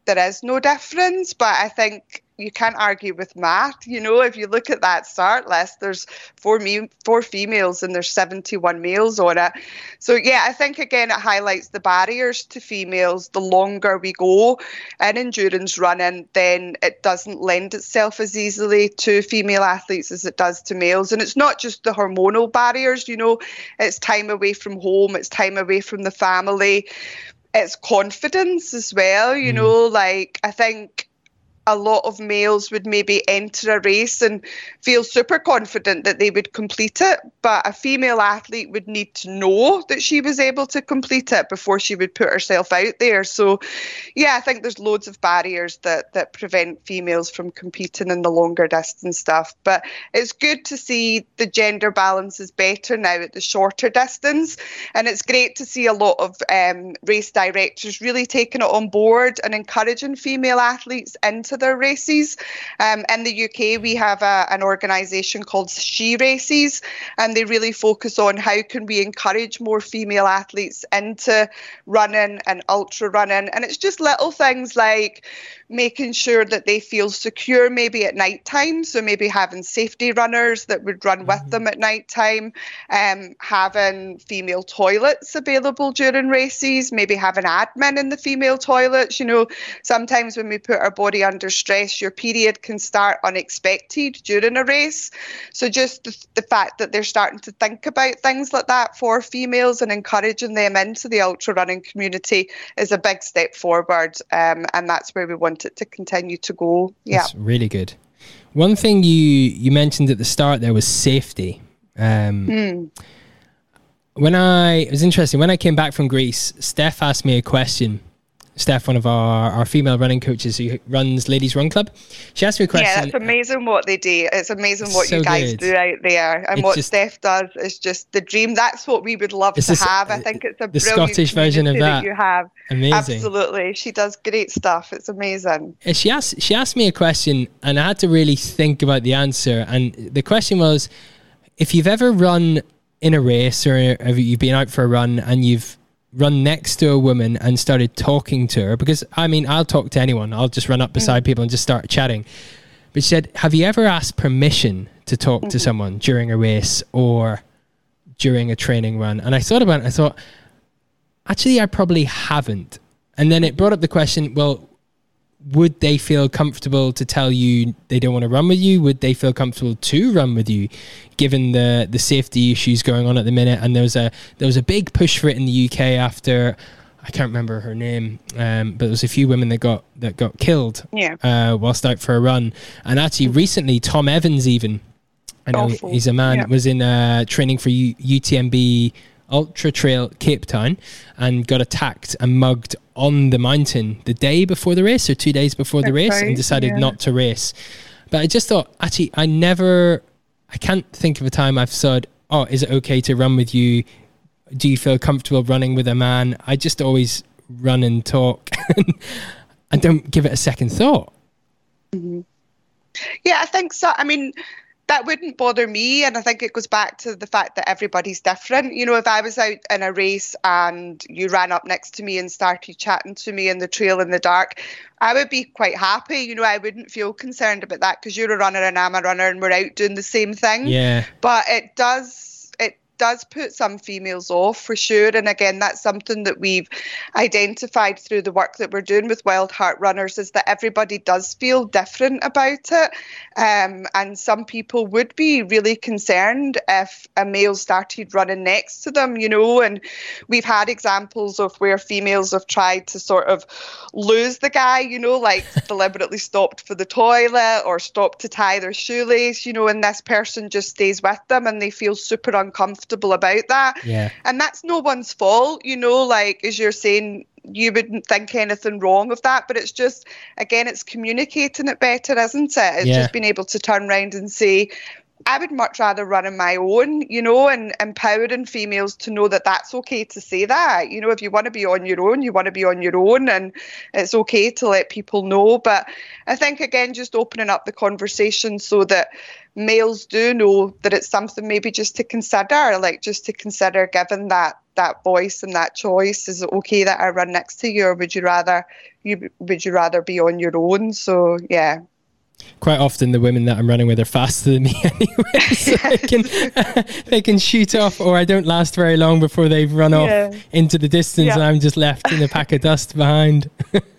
there is no difference, but I think you can't argue with math. You know, if you look at that start list, there's four me- four females and there's 71 males on it. So yeah, I think again it highlights the barriers to females. The longer we go in endurance running, then it doesn't lend itself as easily to female athletes as it does to males. And it's not just the hormonal barriers. You know, it's time away from home, it's time away from the family it's confidence as well. You know, mm. like I think a lot of males would maybe enter a race and feel super confident that they would complete it, but a female athlete would need to know that she was able to complete it before she would put herself out there. So, yeah, I think there's loads of barriers that that prevent females from competing in the longer distance stuff. But it's good to see the gender balance is better now at the shorter distance, and it's great to see a lot of um, race directors really taking it on board and encouraging female athletes into their races. Um, in the UK, we have a, an organisation called She Races, and they really focus on how can we encourage more female athletes into running and ultra running. And it's just little things like making sure that they feel secure maybe at night time. So maybe having safety runners that would run with them at night time, um, having female toilets available during races, maybe having admin in the female toilets. You know, sometimes when we put our body under stress, your period can start unexpected during a race. So just the, the fact that they're starting to think about things like that for females and encouraging them into the ultra running community is a big step forward. Um, and that's where we want it to continue to go. Yeah. That's really good. One thing you you mentioned at the start there was safety. Um, Hmm. When I it was interesting when I came back from Greece, Steph asked me a question. Steph, one of our, our female running coaches who runs Ladies Run Club, she asked me a question. Yeah, that's amazing what they do. It's amazing what So you guys good. do out there. And It's what just- Steph does is just the dream. That's what we would love to this- have. I think it's a the brilliant Scottish version of community that. you have. Amazing. Absolutely. She does great stuff. It's amazing. Uh, she asked she asked me a question and I had to really think about the answer and the question was if you've ever run in a race or have you've been out for a run and you've run next to a woman and started talking to her because I mean I'll talk to anyone. I'll just run up mm. beside people and just start chatting. But she said have you ever asked permission to talk to mm-hmm. someone during a race or during a training run? And I thought about it I thought actually I probably haven't. And then it brought up the question well would they feel comfortable to tell you they don't want to run with you? Would they feel comfortable to run with you, given the the safety issues going on at the minute? And there was a there was a big push for it in the UK after I can't remember her name, um, but there was a few women that got that got killed Yeah. uh, whilst out for a run. And actually, recently, Tom Evans even I know Awful. he's a man Yeah. was in uh, training for U- UTMB Ultra Trail Cape Town and got attacked and mugged on the mountain the day before the race or two days before the race right, and decided yeah. not to race. But I just thought, actually, I never, I can't think of a time I've said, oh, is it okay to run with you? Do you feel comfortable running with a man? I just always run and talk *laughs* and don't give it a second thought. Mm-hmm. Yeah, I think so. I mean, that wouldn't bother me. And I think it goes back to the fact that everybody's different. You know, if I was out in a race and you ran up next to me and started chatting to me in the trail in the dark, I would be quite happy. You know, I wouldn't feel concerned about that because you're a runner and I'm a runner and we're out doing the same thing. Yeah. But it does does put some females off for sure. And again, that's something that we've identified through the work that we're doing with Wild Heart Runners is that everybody does feel different about it. Um, and some people would be really concerned if a male started running next to them, you know. And we've had examples of where females have tried to sort of lose the guy, you know, like *laughs* deliberately stopped for the toilet or stopped to tie their shoelace, you know, and this person just stays with them and they feel super uncomfortable about that. Yeah. And that's no one's fault, you know, like as you're saying, you wouldn't think anything wrong of that, but it's just, again, it's communicating it better, isn't it? It's Yeah. just being able to turn around and say, I would much rather run on my own, you know, and empowering females to know that that's okay to say that. You know, if you want to be on your own, you want to be on your own, and it's okay to let people know. But I think, again, just opening up the conversation so that males do know that it's something maybe just to consider, like just to consider given that that voice and that choice is it okay that I run next to you or would you rather you would you rather be on your own so yeah quite often the women that I'm running with are faster than me *laughs* anyway. So they can *laughs* they can shoot off or I don't last very long before they've run yeah. off into the distance yeah. and I'm just left in a pack of dust behind. *laughs*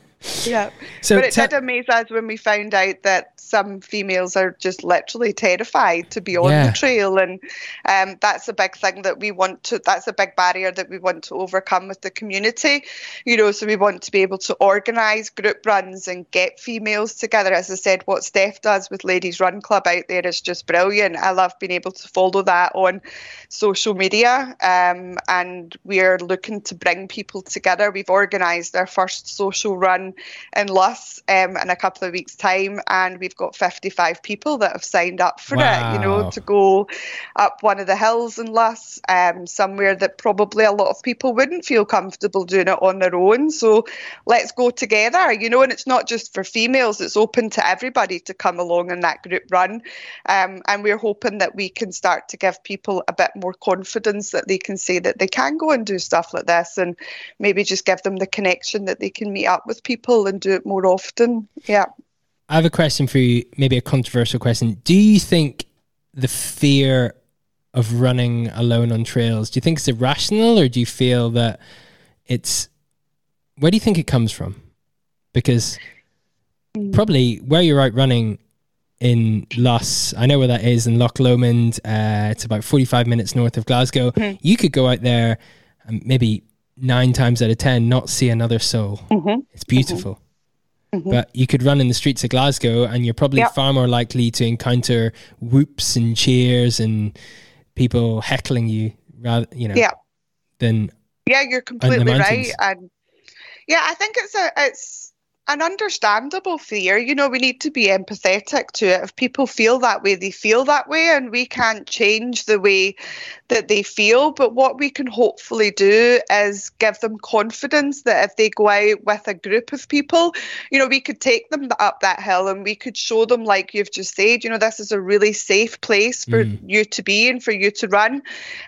yeah. So but it did amaze us when we found out that some females are just literally terrified to be on yeah. the trail, and um, that's a big thing that we want to. That's a big barrier that we want to overcome with the community. You know, so we want to be able to organise group runs and get females together. As I said, what Steph does with Ladies Run Club out there is just brilliant. I love being able to follow that on social media, um, and we're looking to bring people together. We've organised our first social run in Luss um, in a couple of weeks' time, and we've got 55 people that have signed up for wow. it. You know, to go up one of the hills in Luss, um, somewhere that probably a lot of people wouldn't feel comfortable doing it on their own. So let's go together. You know, and it's not just for females; it's open to everybody to come along in that group run. Um, and we're hoping that we can start to give people a bit more confidence that they can say that they can go and do stuff like this, and maybe just give them the connection that they can meet up with people and do it more often. Yeah. I have a question for you, maybe a controversial question. Do you think the fear of running alone on trails, do you think it's irrational or do you feel that it's where do you think it comes from? Because probably where you're out running in Luss, I know where that is in Loch Lomond. Uh, it's about 45 minutes north of Glasgow. Mm-hmm. You could go out there and maybe nine times out of 10 not see another soul. Mm-hmm. It's beautiful. Mm-hmm. But you could run in the streets of Glasgow and you're probably yep. far more likely to encounter whoops and cheers and people heckling you rather, you know, yeah. than Yeah, you're completely right. And yeah, I think it's a it's an understandable fear. You know, we need to be empathetic to it. If people feel that way, they feel that way, and we can't change the way that they feel. But what we can hopefully do is give them confidence that if they go out with a group of people, you know, we could take them up that hill and we could show them, like you've just said, you know, this is a really safe place for mm. you to be and for you to run.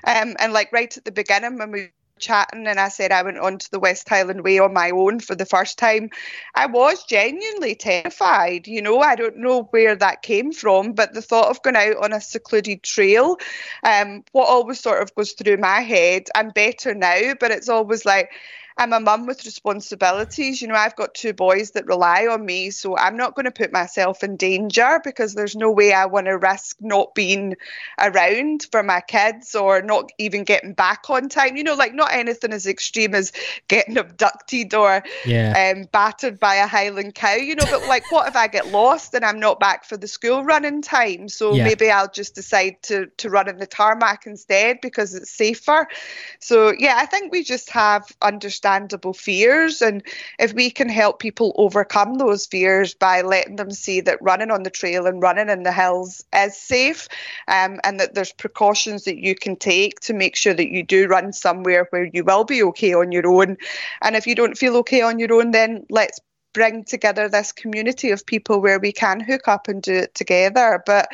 Um, and like right at the beginning, when we chatting and I said I went on to the West Highland Way on my own for the first time, I was genuinely terrified. You know, I don't know where that came from, but the thought of going out on a secluded trail, um, what always sort of goes through my head, I'm better now, but it's always like, I'm a mum with responsibilities. You know, I've got two boys that rely on me, so I'm not going to put myself in danger because there's no way I want to risk not being around for my kids or not even getting back on time. You know, like not anything as extreme as getting *laughs* abducted or yeah. um, battered by a Highland cow, you know, but like what if I get lost and I'm not back for the school run in time? So yeah. maybe I'll just decide to, to run in the tarmac instead because it's safer. So yeah, I think we just have understanding understandable fears. And if we can help people overcome those fears by letting them see that running on the trail and running in the hills is safe um, and that there's precautions that you can take to make sure that you do run somewhere where you will be okay on your own. And if you don't feel okay on your own, then let's bring together this community of people where we can hook up and do it together. But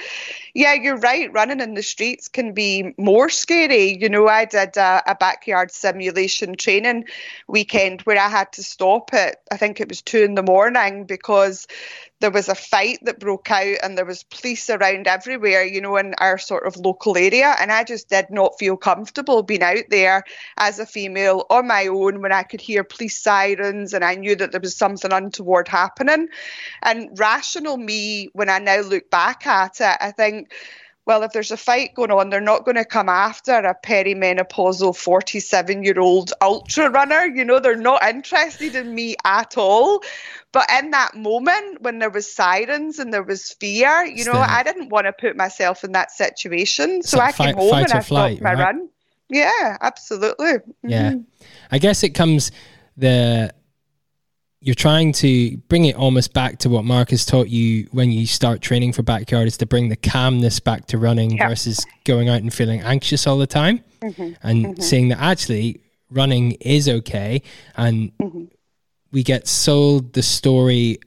yeah, you're right. Running in the streets can be more scary. You know, I did a, a backyard simulation training weekend where I had to stop at, I think it was two in the morning because there was a fight that broke out and there was police around everywhere, you know, in our sort of local area. And I just did not feel comfortable being out there as a female on my own when I could hear police sirens and I knew that there was something untoward happening. And rational me, when I now look back at it, I think well, if there's a fight going on, they're not going to come after a perimenopausal 47 year old ultra runner. You know, they're not interested in me at all. But in that moment, when there was sirens and there was fear, you know, I didn't want to put myself in that situation. So, I came home and I flight, stopped my right? run. Yeah, absolutely. Mm-hmm. Yeah. I guess it comes the you're trying to bring it almost back to what Mark has taught you when you start training for backyard is to bring the calmness back to running Yeah. versus going out and feeling anxious all the time mm-hmm. and mm-hmm. seeing that actually running is okay and mm-hmm. we get sold the story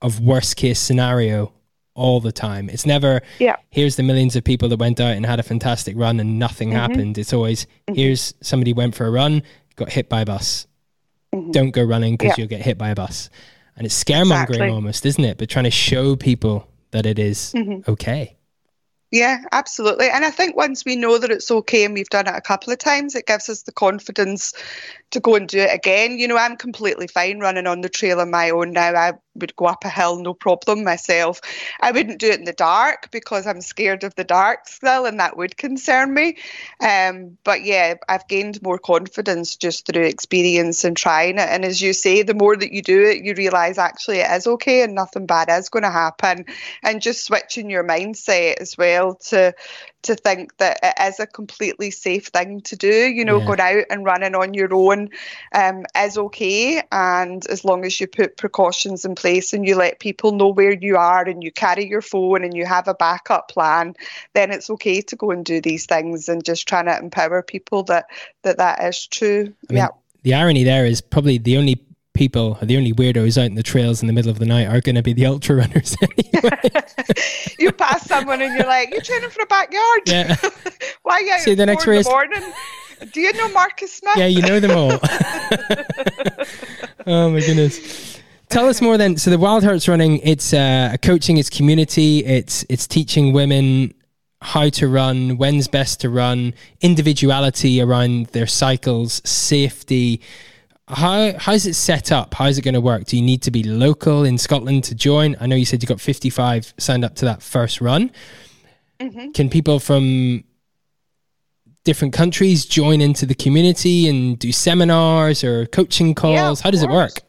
of worst case scenario all the time. It's never Yeah. here's the millions of people that went out and had a fantastic run and nothing happened. It's always here's somebody went for a run, got hit by a bus. Mm-hmm. Don't go running because Yeah. you'll get hit by a bus. And it's scaremongering Exactly. almost, isn't it? But trying to show people that it is mm-hmm. okay. Yeah, absolutely. And I think once we know that it's okay and we've done it a couple of times, it gives us the confidence to go and do it again. You know, I'm completely fine running on the trail on my own now. I would go up a hill, no problem myself. I wouldn't do it in the dark because I'm scared of the dark still, and that would concern me. Um, but yeah, I've gained more confidence just through experience and trying it. And as you say, the more that you do it, you realise actually it is okay and nothing bad is going to happen. And just switching your mindset as well to to think that it is a completely safe thing to do. You know, Yeah. going out and running on your own um, is okay, and as long as you put precautions in place and you let people know where you are and you carry your phone and you have a backup plan, then it's okay to go and do these things and just trying to empower people that that that is true. I mean, yeah. the irony there is probably the only people, the only weirdos out in the trails in the middle of the night are going to be the ultra runners *laughs* anyway. *laughs* you pass someone and you're like, "You're training for a backyard? yeah, *laughs* Why are you out See the next in race." the morning? Do you know Marcus Smith? yeah, you know them all. *laughs* oh my goodness. Tell us more then. So the Wild Hearts running, it's uh, coaching, it's community, it's it's teaching women how to run, when's best to run, individuality around their cycles, safety. How how's it set up? How's it going to work? Do you need to be local in Scotland to join? I know you said you got 55 signed up to that first run. Can people from different countries join into the community and do seminars or coaching calls? of How does it work?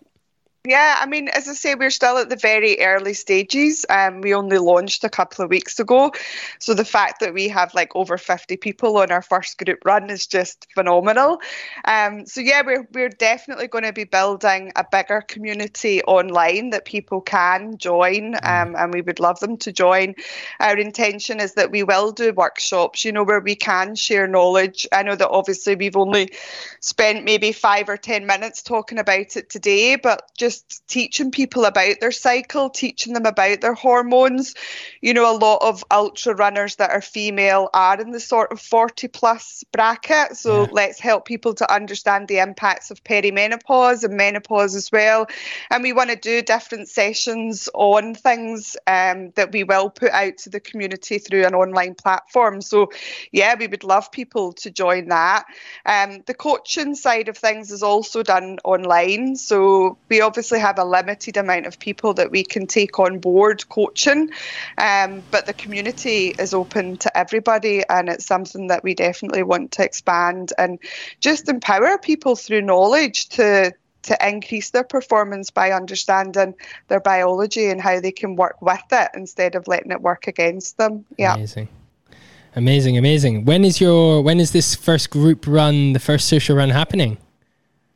Yeah, I mean, as I say, we're still at the very early stages. Um, we only launched a couple of weeks ago. So the fact that we have like over 50 people on our first group run is just phenomenal. Um, so yeah, we're, we're definitely going to be building a bigger community online that people can join um, and we would love them to join. Our intention is that we will do workshops, you know, where we can share knowledge. I know that obviously we've only spent maybe five or 10 minutes talking about it today, but just teaching people about their cycle, teaching them about their hormones. You know, a lot of ultra runners that are female are in the sort of 40 plus bracket. So Yeah. let's help people to understand the impacts of perimenopause and menopause as well. And we want to do different sessions on things um, that we will put out to the community through an online platform. So, yeah, we would love people to join that. Um, the coaching side of things is also done online. So, we obviously have a limited amount of people that we can take on board coaching, um, but the community is open to everybody, and it's something that we definitely want to expand and just empower people through knowledge to to increase their performance by understanding their biology and how they can work with it instead of letting it work against them. Yeah. Amazing. Amazing, amazing. When is your when is this first group run, the first social run happening?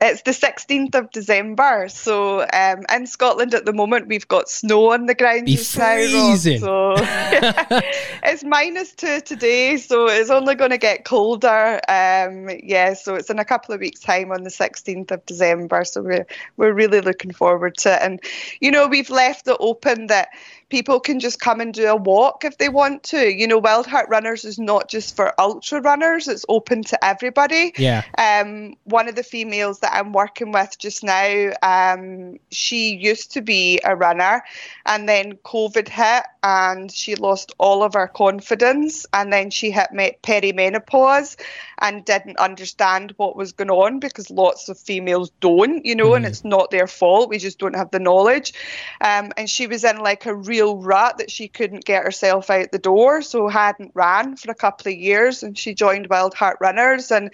It's the 16th of December. So um, in Scotland at the moment, we've got snow on the ground Be just now. Rob, freezing. So *laughs* *laughs* it's minus two today. So it's only going to get colder. Um, yeah, so it's in a couple of weeks' time on the 16th of December. So we're, we're really looking forward to it. And, you know, we've left it open that people can just come and do a walk if they want to. You know, Wild Heart Runners is not just for ultra runners, it's open to everybody. Yeah. Um, one of the females that I'm working with just now, um, she used to be a runner and then COVID hit and she lost all of her confidence and then she hit me- perimenopause and didn't understand what was going on because lots of females don't, you know, and it's not their fault. We just don't have the knowledge. Um, and she was in like a real rut that she couldn't get herself out the door, so hadn't ran for a couple of years. And she joined Wild Heart Runners, and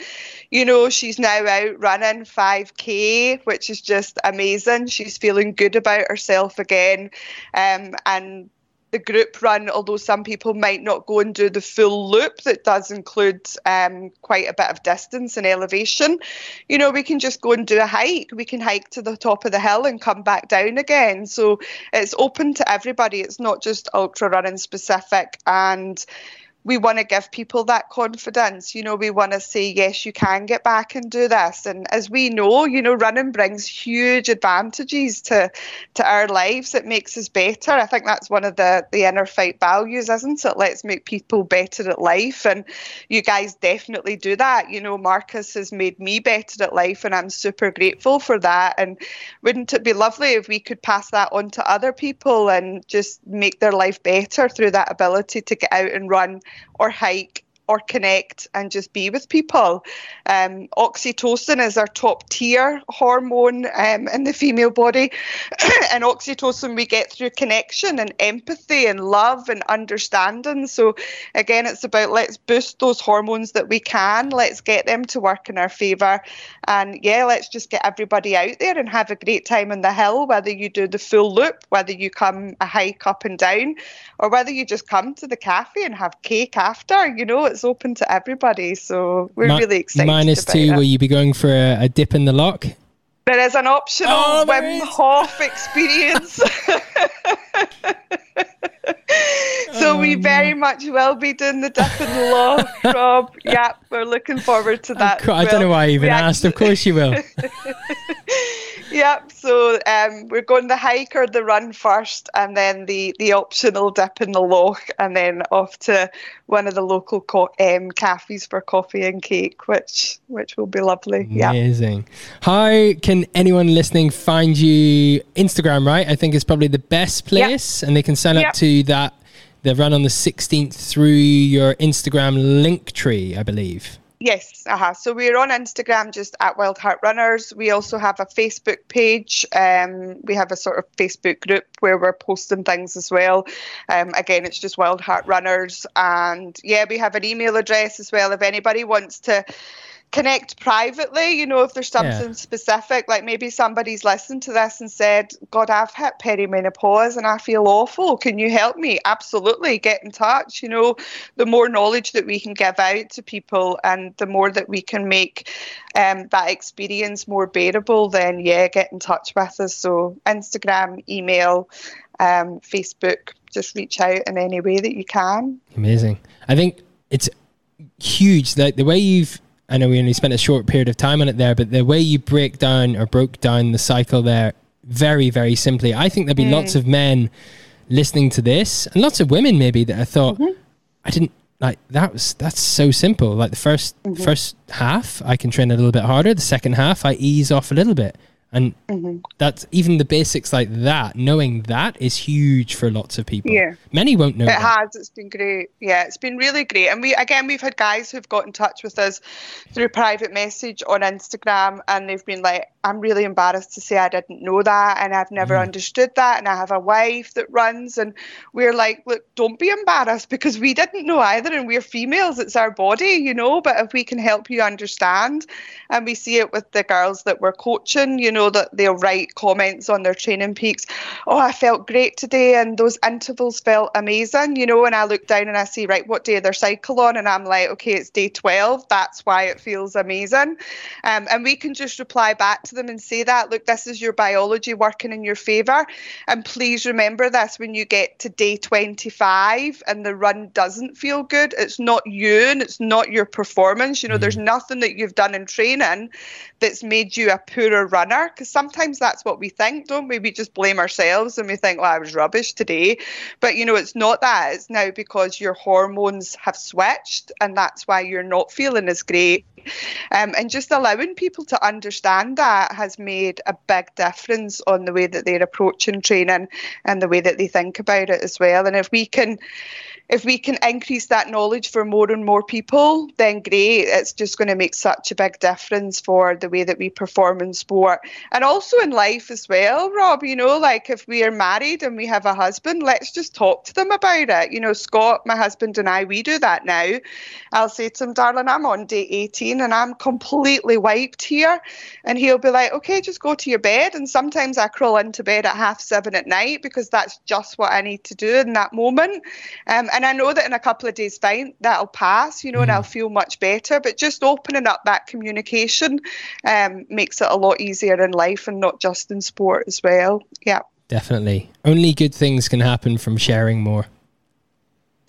you know she's now out running 5k, which is just amazing. She's feeling good about herself again, um, and the group run, although some people might not go and do the full loop that does include um, quite a bit of distance and elevation, you know, we can just go and do a hike. We can hike to the top of the hill and come back down again. So it's open to everybody. It's not just ultra running specific. And we want to give people that confidence. You know, we want to say, yes, you can get back and do this. And as we know, you know, running brings huge advantages to to our lives. It makes us better. I think that's one of the the inner fight values, isn't it? Let's make people better at life. And you guys definitely do that. You know, Marcus has made me better at life, and I'm super grateful for that. And wouldn't it be lovely if we could pass that on to other people and just make their life better through that ability to get out and run or hike or connect and just be with people. Um, oxytocin is our top tier hormone um, in the female body. *coughs* and oxytocin we get through connection and empathy and love and understanding. So, again, it's about let's boost those hormones that we can, let's get them to work in our favour. And yeah, let's just get everybody out there and have a great time on the hill, whether you do the full loop, whether you come a hike up and down, or whether you just come to the cafe and have cake after. You know, it's open to everybody. So we're really excited. Minus two, it. will you be going for a, a, dip in the loch? There is an optional oh, Wim Hof experience. *laughs* *laughs* *laughs* so oh, we very much will be doing the dip in the loch, *laughs* Rob. Yep, we're looking forward to that. I don't know why I even asked. Of course you will. *laughs* Yep. So um, we're going the hike or the run first, and then the the optional dip in the loch, and then off to one of the local co- um, cafes for coffee and cake, which which will be lovely. Amazing. How can anyone listening find you? Instagram, right? I think is probably the best place, yep. and they can sign up to that. The run on the 16th through your Instagram link tree, I believe. Yes, uh-huh. so we're on Instagram just at Wild Heart Runners. We also have a Facebook page. Um, we have a sort of Facebook group where we're posting things as well. Um, again, it's just Wild Heart Runners. And yeah, we have an email address as well if anybody wants to connect privately, you know, if there's something yeah. specific, like maybe somebody's listened to this and said, God, I've hit perimenopause and I feel awful. Can you help me? Absolutely. Get in touch. You know, the more knowledge that we can give out to people and the more that we can make um, that experience more bearable, then yeah, get in touch with us. So Instagram, email, um, Facebook, just reach out in any way that you can. Amazing. I think it's huge that the way you've I know we only spent a short period of time on it there, but the way you break down or broke down the cycle there very, very simply, I think there'd be mm. lots of men listening to this and lots of women maybe that I thought mm-hmm. I didn't like that was that's so simple. Like the 1st mm-hmm. first half I can train a little bit harder. The second half I ease off a little bit. And mm-hmm. that's even the basics like that. Knowing that is huge for lots of people. Yeah, many won't know. It that. has. It's been great. Yeah, it's been really great. And we again, we've had guys who've got in touch with us through private message on Instagram, and they've been like, "I'm really embarrassed to say I didn't know that, and I've never mm. understood that, and I have a wife that runs." And we're like, "Look, don't be embarrassed because we didn't know either, and we're females. It's our body, you know. But if we can help you understand, and we see it with the girls that we're coaching, you know." that they'll write comments on their training peaks. Oh, I felt great today, and those intervals felt amazing, you know. And I look down and I see, right, what day they're cycle on, and I'm like, okay, it's day 12. That's why it feels amazing. Um, and we can just reply back to them and say that, look, this is your biology working in your favour. And please remember this when you get to day 25 and the run doesn't feel good, it's not you and it's not your performance. You know, there's mm. nothing that you've done in training that's made you a poorer runner because sometimes that's what we think, don't we? We just blame ourselves and we think, well, I was rubbish today. But, you know, it's not that. It's now because your hormones have switched and that's why you're not feeling as great. Um, and just allowing people to understand that has made a big difference on the way that they're approaching training and the way that they think about it as well. And if we can if we can increase that knowledge for more and more people, then great. It's just going to make such a big difference for the way that we perform in sport and also in life as well, Rob. You know, like if we are married and we have a husband, let's just talk to them about it. You know, Scott, my husband, and I, we do that now. I'll say to him, darling, I'm on day 18 and I'm completely wiped here. And he'll be like, okay, just go to your bed. And sometimes I crawl into bed at half seven at night because that's just what I need to do in that moment. Um, and I know that in a couple of days' time that'll pass, you know, mm. and I'll feel much better. But just opening up that communication um, makes it a lot easier in life and not just in sport as well. Yeah. Definitely. Only good things can happen from sharing more.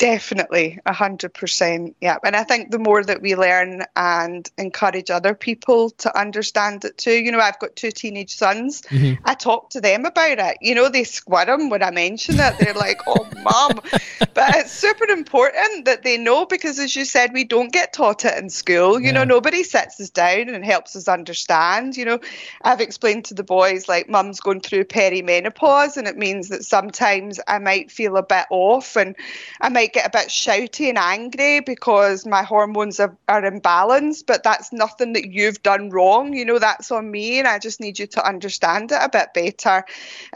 Definitely, a hundred percent. Yeah, and I think the more that we learn and encourage other people to understand it too. You know, I've got two teenage sons. Mm-hmm. I talk to them about it. You know, they squirm when I mention it. They're like, "Oh, mom," *laughs* but it's super important that they know because, as you said, we don't get taught it in school. You yeah. know, nobody sits us down and helps us understand. You know, I've explained to the boys like, "Mum's going through perimenopause, and it means that sometimes I might feel a bit off, and I might." Get a bit shouty and angry because my hormones are, are imbalanced, but that's nothing that you've done wrong. You know, that's on me, and I just need you to understand it a bit better.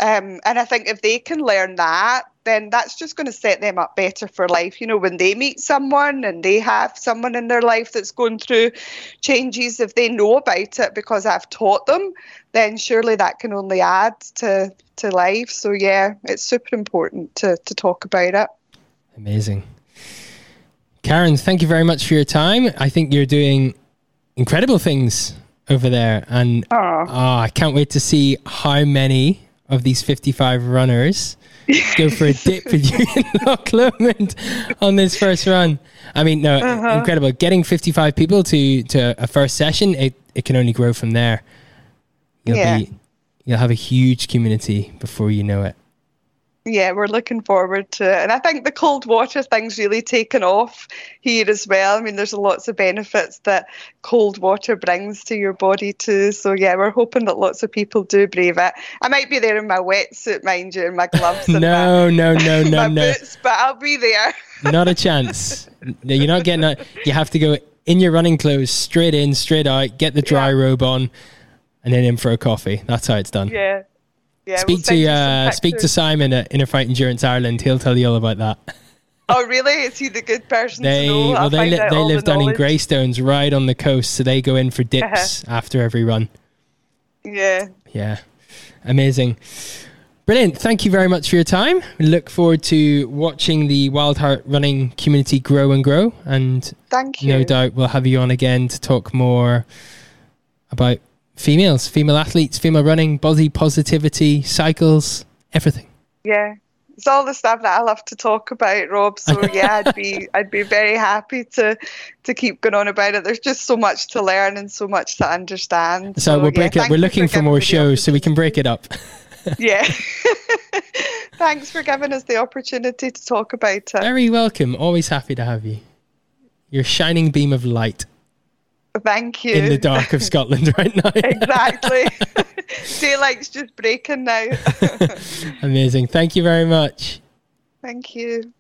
Um, and I think if they can learn that, then that's just going to set them up better for life. You know, when they meet someone and they have someone in their life that's going through changes, if they know about it because I've taught them, then surely that can only add to to life. So yeah, it's super important to to talk about it. Amazing. Karen, thank you very much for your time. I think you're doing incredible things over there. And oh, I can't wait to see how many of these 55 runners go for a *laughs* dip with you in *laughs* Loch Lomond on this first run. I mean, no, uh-huh. incredible. Getting 55 people to, to a first session, it, it can only grow from there. You'll yeah. be you'll have a huge community before you know it yeah, we're looking forward to it. And I think the cold water thing's really taken off here as well. I mean, there's lots of benefits that cold water brings to your body too. So yeah, we're hoping that lots of people do brave it. I might be there in my wetsuit, mind you, and my gloves. And *laughs* no, my, no, no, no, *laughs* no, boots, but I'll be there. *laughs* not a chance. You're not getting. A, you have to go in your running clothes, straight in, straight out. Get the dry yeah. robe on, and then in for a coffee. That's how it's done. Yeah. Yeah, speak we'll to uh, speak to Simon at Inner Fight Endurance Ireland. He'll tell you all about that. Oh, really? Is he the good person they, Well, they, li- they live the down knowledge. in Greystones, right on the coast, so they go in for dips uh-huh. after every run. Yeah. Yeah. Amazing. Brilliant. Thank you very much for your time. We look forward to watching the Wild Heart running community grow and grow. And Thank you. no doubt we'll have you on again to talk more about females, female athletes, female running, body positivity, cycles, everything. Yeah. It's all the stuff that I love to talk about, Rob. So *laughs* yeah, I'd be I'd be very happy to to keep going on about it. There's just so much to learn and so much to understand. So, so we'll break yeah, it. We're looking for, for more shows, so we can break it up. yeah. *laughs* Thanks for giving us the opportunity to talk about it. Very welcome. Always happy to have you. Your shining beam of light. Thank you. In the dark of Scotland right now. *laughs* exactly. *laughs* Daylight's just breaking now. *laughs* Amazing. Thank you very much. Thank you.